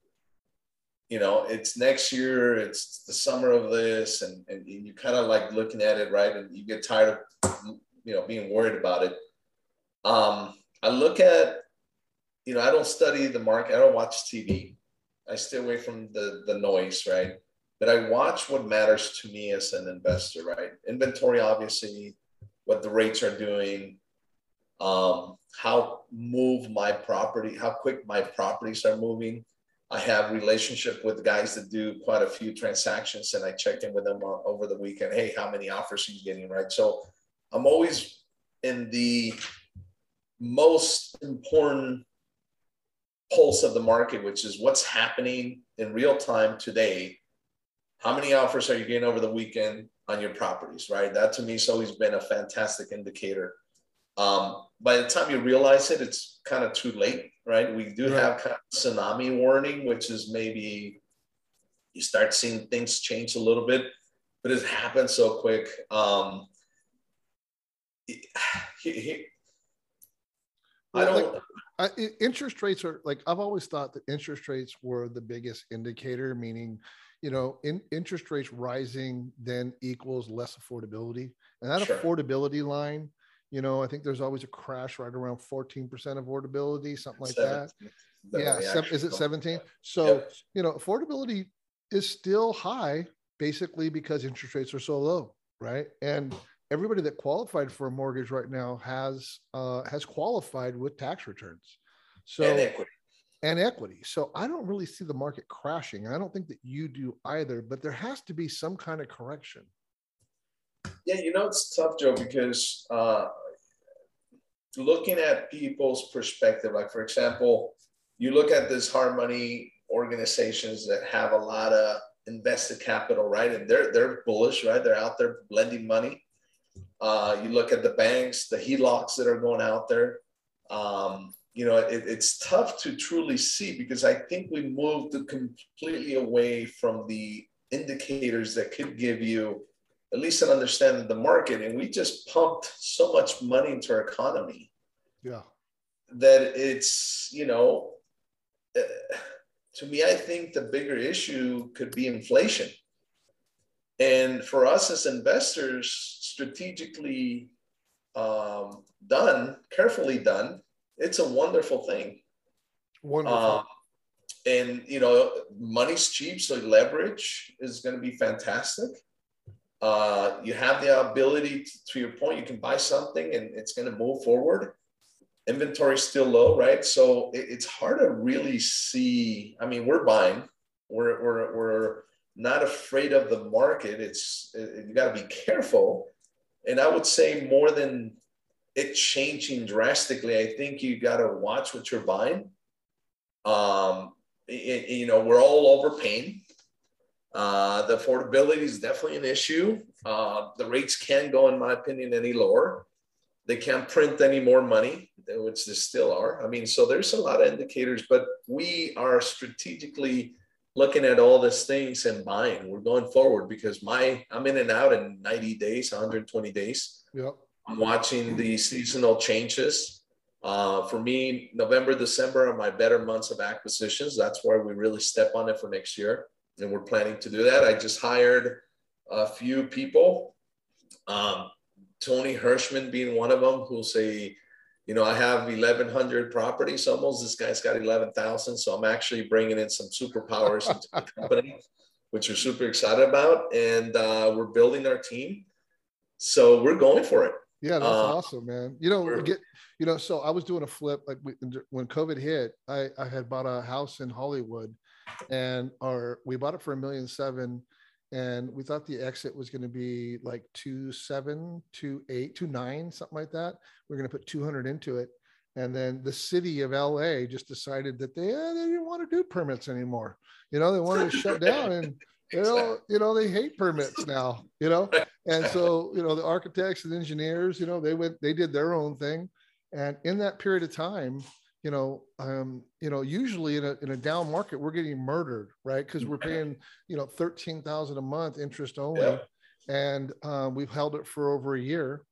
You know, it's next year, it's the summer of this, and, and you kind of like looking at it, right? And you get tired of, you know, being worried about it. Um, I look at, you know, I don't study the market, I don't watch TV. I stay away from the, the noise, right? But I watch what matters to me as an investor, right? Inventory, obviously, what the rates are doing, um, how move my property, how quick my properties are moving. I have relationship with guys that do quite a few transactions, and I check in with them over the weekend. Hey, how many offers are you getting? Right. So I'm always in the most important pulse of the market, which is what's happening in real time today. How many offers are you getting over the weekend on your properties? Right. That to me has always been a fantastic indicator um, by the time you realize it, it's kind of too late, right? We do right. have kind of tsunami warning, which is maybe you start seeing things change a little bit, but it happens so quick. Um, he, he, I don't. Like, I, interest rates are like I've always thought that interest rates were the biggest indicator, meaning, you know, in, interest rates rising then equals less affordability, and that sure. affordability line you know, I think there's always a crash right around 14% affordability, something like 17. that. yeah. Is it 17? So, yep. you know, affordability is still high basically because interest rates are so low. Right. And everybody that qualified for a mortgage right now has uh, has qualified with tax returns. So and equity. And equity. So I don't really see the market crashing. I don't think that you do either, but there has to be some kind of correction. Yeah, you know, it's tough, Joe, because uh, looking at people's perspective, like for example, you look at this hard money organizations that have a lot of invested capital, right? And they're they're bullish, right? They're out there lending money. Uh, you look at the banks, the HELOCs that are going out there. Um, you know, it, it's tough to truly see because I think we moved completely away from the indicators that could give you at least an understanding of the market. And we just pumped so much money into our economy. Yeah. That it's, you know, uh, to me, I think the bigger issue could be inflation. And for us as investors, strategically um, done, carefully done, it's a wonderful thing. Wonderful. Um, and you know, money's cheap, so leverage is going to be fantastic. Uh, you have the ability to, to, your point, you can buy something and it's going to move forward. Inventory is still low, right? So it, it's hard to really see. I mean, we're buying, we're, we're, we're not afraid of the market. It's, it, you got to be careful. And I would say more than it changing drastically, I think you got to watch what you're buying. Um, it, you know, we're all overpaying uh, the affordability is definitely an issue. Uh, the rates can't go, in my opinion, any lower. They can't print any more money, which they still are. I mean, so there's a lot of indicators, but we are strategically looking at all these things and buying. We're going forward because my I'm in and out in 90 days, 120 days. Yep. I'm watching the seasonal changes. Uh, for me, November, December are my better months of acquisitions. That's where we really step on it for next year and we're planning to do that. I just hired a few people, um, Tony Hirschman being one of them, who's a you know, I have 1,100 properties almost. This guy's got 11,000. So I'm actually bringing in some superpowers into the company, which we're super excited about. And uh, we're building our team. So we're going for it. Yeah, that's uh, awesome, man. You know, get you know. So I was doing a flip like when COVID hit. I I had bought a house in Hollywood, and our we bought it for a million seven and we thought the exit was going to be like two seven, two eight, two nine, something like that. We are going to put 200 into it. And then the city of LA just decided that they, eh, they didn't want to do permits anymore. You know, they wanted to shut down and, you know, you know, they hate permits now, you know? And so, you know, the architects and engineers, you know, they went, they did their own thing. And in that period of time, you know, um, you know, usually in a in a down market, we're getting murdered, right? Because we're paying, you know, thirteen thousand a month interest only, yeah. and um, we've held it for over a year.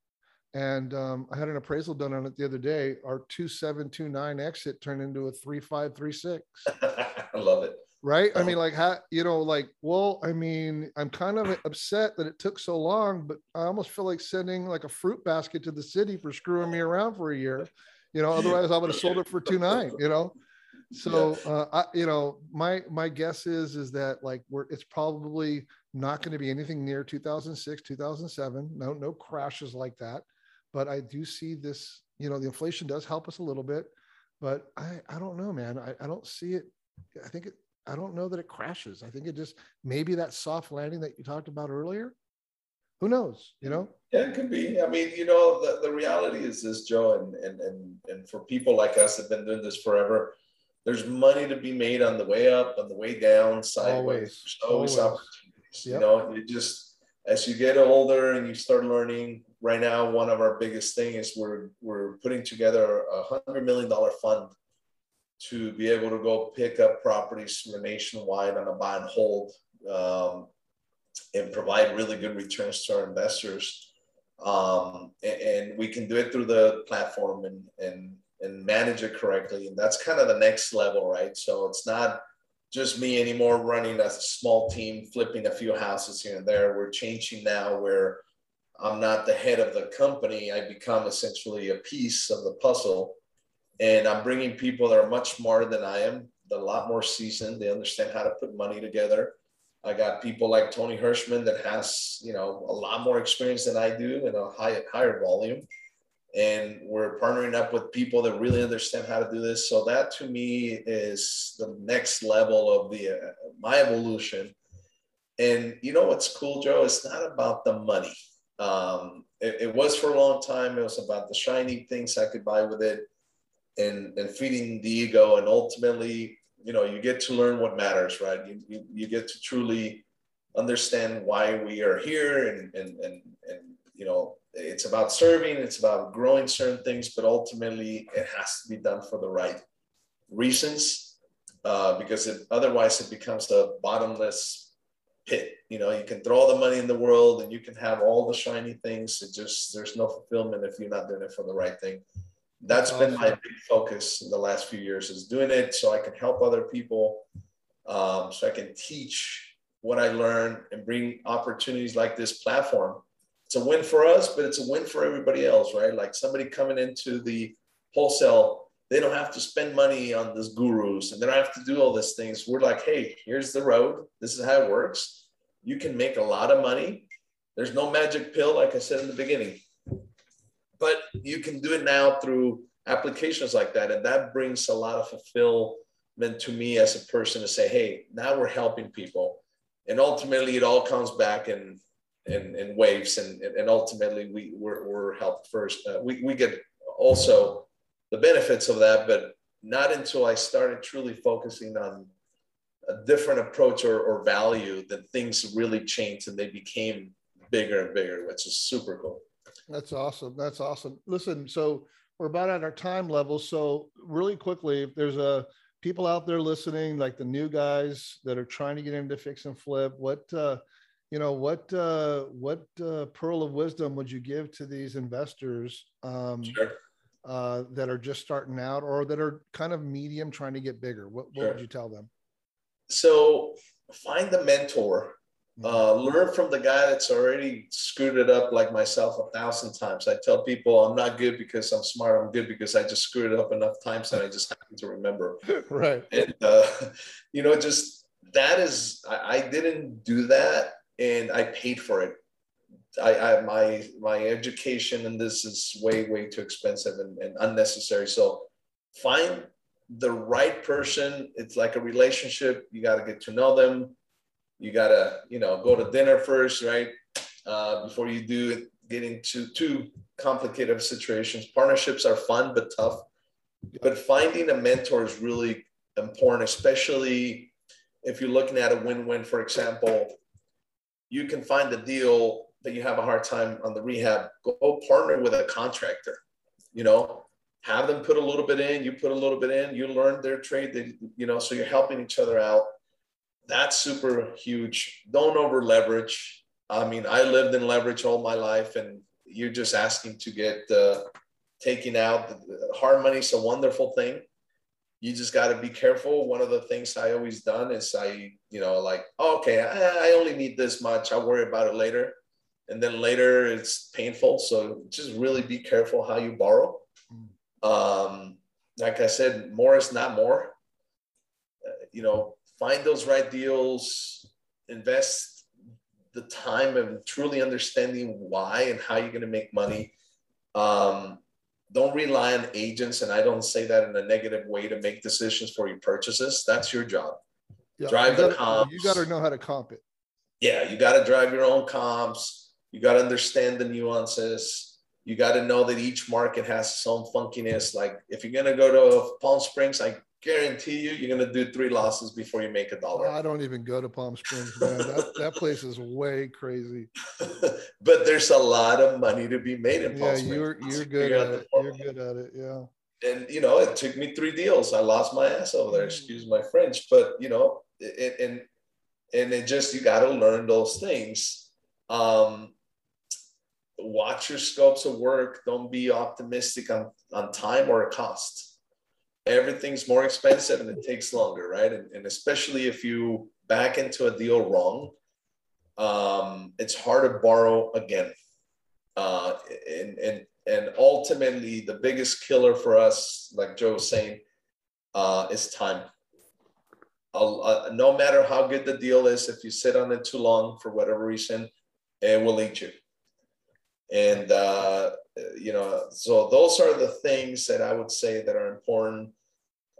And um, I had an appraisal done on it the other day. Our two seven two nine exit turned into a three five three six. I love it. Right? I mean, like, how you know, like, well, I mean, I'm kind of upset that it took so long, but I almost feel like sending like a fruit basket to the city for screwing me around for a year you know, otherwise I would have sold it for two nine, you know. So uh, I, you know, my my guess is is that like we're it's probably not going to be anything near 2006, 2007. No, no crashes like that. But I do see this, you know, the inflation does help us a little bit, but I I don't know, man. I, I don't see it. I think it. I don't know that it crashes. I think it just maybe that soft landing that you talked about earlier who knows you know yeah it could be i mean you know the, the reality is this joe and, and and and for people like us that have been doing this forever there's money to be made on the way up on the way down sideways always, there's always, always. opportunities yep. you know you just as you get older and you start learning right now one of our biggest thing is we're we're putting together a hundred million dollar fund to be able to go pick up properties nationwide on a buy and hold um, and provide really good returns to our investors. Um, and, and, we can do it through the platform and, and, and manage it correctly. And that's kind of the next level, right? So it's not just me anymore running a small team, flipping a few houses here and there. We're changing now where I'm not the head of the company. I become essentially a piece of the puzzle. And I'm bringing people that are much smarter than I am, a lot more seasoned. They understand how to put money together I got people like Tony Hirschman that has, you know, a lot more experience than I do in a high, higher volume. And we're partnering up with people that really understand how to do this. So that to me is the next level of the uh, my evolution. And you know what's cool, Joe? It's not about the money. Um, it, it was for a long time. It was about the shiny things I could buy with it, and and feeding the ego. And ultimately, you know you get to learn what matters right? You, you, you get to truly understand why we are here and, and and and you know it's about serving it's about growing certain things but ultimately it has to be done for the right reasons uh, because it, otherwise it becomes a bottomless pit. You know you can throw all the money in the world and you can have all the shiny things. It just there's no fulfillment if you're not doing it for the right thing that's awesome. been my big focus in the last few years is doing it so I can help other people, um, so I can teach what I learn and bring opportunities like this platform. It's a win for us, but it's a win for everybody else, right? Like somebody coming into the wholesale, they don't have to spend money on these gurus and they don't have to do all these things. We're like, hey, here's the road. This is how it works. You can make a lot of money. There's no magic pill, like I said in the beginning but you can do it now through applications like that. And that brings a lot of fulfillment to me as a person to say, hey, now we're helping people. And ultimately, it all comes back in, in, in waves. And, and ultimately, we, we're, we're helped first. Uh, we, we get also the benefits of that, but not until I started truly focusing on a different approach or, or value that things really changed and they became bigger and bigger, which is super cool. That's awesome. That's awesome. Listen, so we're about at our time level. So really quickly, if there's a people out there listening, like the new guys that are trying to get into fix and flip, what uh, you know, what uh, what uh, pearl of wisdom would you give to these investors um, sure. uh, that are just starting out or that are kind of medium, trying to get bigger? What, what sure. would you tell them? So find the mentor Uh, learn from the guy that's already screwed it up like myself a thousand times. I tell people I'm not good because I'm smart. I'm good because I just screwed it up enough times and I just happen to remember. right. And, uh, you know, just that is, I, I, didn't do that and I paid for it. I, I, my, my education and this is way, way too expensive and, and unnecessary. So find the right person. It's like a relationship. You got to get to know them you gotta you know go to dinner first right? Uh, before you do get into too complicated situations. Partnerships are fun but tough. But finding a mentor is really important especially if you're looking at a win-win. For example you can find a deal that you have a hard time on the rehab. Go partner with a contractor you know? Have them put a little bit in you put a little bit in you learn their trade they, you know so you're helping each other out that's super huge. Don't over leverage. I mean, I lived in leverage all my life, and you're just asking to get uh, taken out. Hard money is a wonderful thing. You just got to be careful. One of the things I always done is I, you know, like, oh, okay, I, I only need this much. I'll worry about it later. And then later it's painful. So just really be careful how you borrow. Hmm. Um, like I said, more is not more. Uh, you know, find those right deals, invest the time of truly understanding why and how you're going to make money. Um, don't rely on agents, and I don't say that in a negative way to make decisions for your purchases. That's your job. Yeah, drive gotta, the comps. You got to know how to comp it. Yeah, you got to drive your own comps. You got to understand the nuances. You got to know that each market has its own funkiness. Like if you're gonna go to Palm Springs, I guarantee you, you're gonna do three losses before you make a dollar. I don't even go to Palm Springs, man. that, that place is way crazy. but there's a lot of money to be made in Palm yeah, Springs. you're you're good at it. You're good at it. Yeah. And you know, it took me three deals. I lost my ass over there. Excuse my French, but you know, it, and and it just you got to learn those things. Um, watch your scopes of work. Don't be optimistic on on time or cost everything's more expensive and it takes longer, right? And, and especially if you back into a deal wrong, um, it's hard to borrow again. Uh, and, and, and ultimately, the biggest killer for us, like Joe was saying, uh, is time. Uh, no matter how good the deal is, if you sit on it too long for whatever reason, it will eat you. And uh, you know, so those are the things that I would say that are important.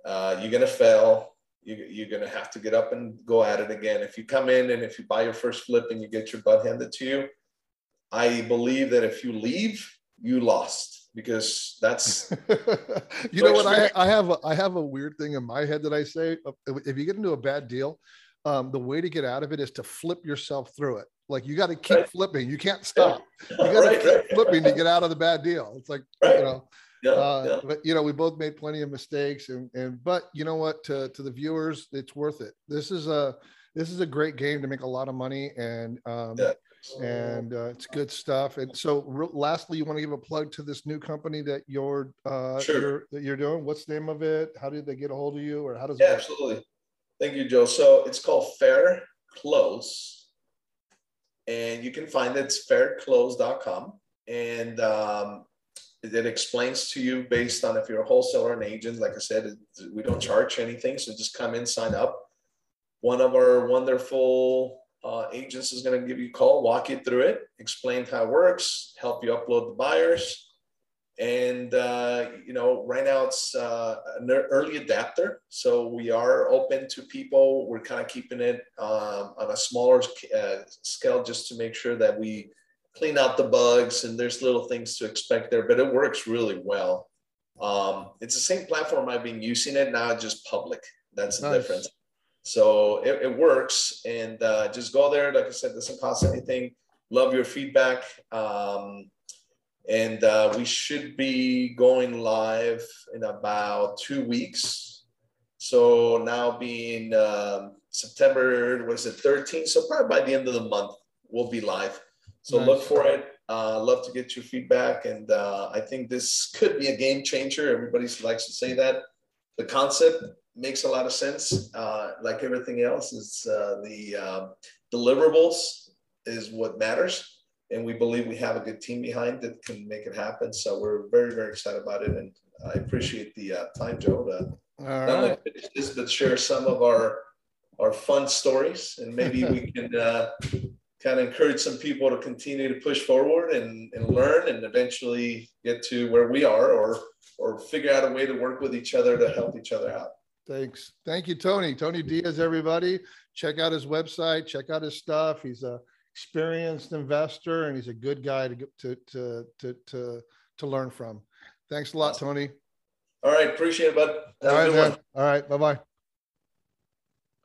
Uh, you're gonna fail. You, you're gonna have to get up and go at it again. If you come in and if you buy your first flip and you get your butt handed to you, I believe that if you leave, you lost because that's. you know what? I, I have a, I have a weird thing in my head that I say. If you get into a bad deal, um, the way to get out of it is to flip yourself through it. Like you got to keep right. flipping. You can't stop. You got to right, keep right. flipping to get out of the bad deal. It's like you know. Yeah, uh, yeah. But you know, we both made plenty of mistakes, and and but you know what? To to the viewers, it's worth it. This is a this is a great game to make a lot of money, and um, yeah. and uh, it's good stuff. And so, re- lastly, you want to give a plug to this new company that you're uh, sure. you're, that you're doing. What's the name of it? How did they get a hold of you, or how does? Yeah, absolutely. Thank you, Joe. So it's called Fair Close, and you can find it, it's fairclose.com. And um, it explains to you based on if you're a wholesaler and agent. Like I said, we don't charge anything, so just come in, sign up. One of our wonderful uh, agents is going to give you a call, walk you through it, explain how it works, help you upload the buyers, and, uh, you know, right now it's uh, an early adapter. So we are open to people. We're kind of keeping it um, on a smaller uh, scale just to make sure that we clean out the bugs and there's little things to expect there, but it works really well. Um, it's the same platform I've been using it now, just public. That's the nice. difference. So it, it works and uh, just go there. Like I said, doesn't cost anything. Love your feedback. Um, and uh, we should be going live in about two weeks. So now being um, September, what is it, 13? So probably by the end of the month, we'll be live. So nice. look for it. Uh, love to get your feedback. And uh, I think this could be a game changer. Everybody likes to say that. The concept makes a lot of sense. Uh, like everything else, is uh, the uh, deliverables is what matters. And we believe we have a good team behind that can make it happen. So we're very, very excited about it. And I appreciate the uh, time, Joe, to not only finish this, but share some of our our fun stories. And maybe we can uh, kind of encourage some people to continue to push forward and, and learn and eventually get to where we are or or figure out a way to work with each other to help each other out. Thanks. Thank you, Tony. Tony Diaz, everybody. Check out his website, check out his stuff. He's a experienced investor and he's a good guy to to to to to, to learn from. Thanks a lot, Tony. All right, appreciate it, bud. Have All right, man. All right, bye bye.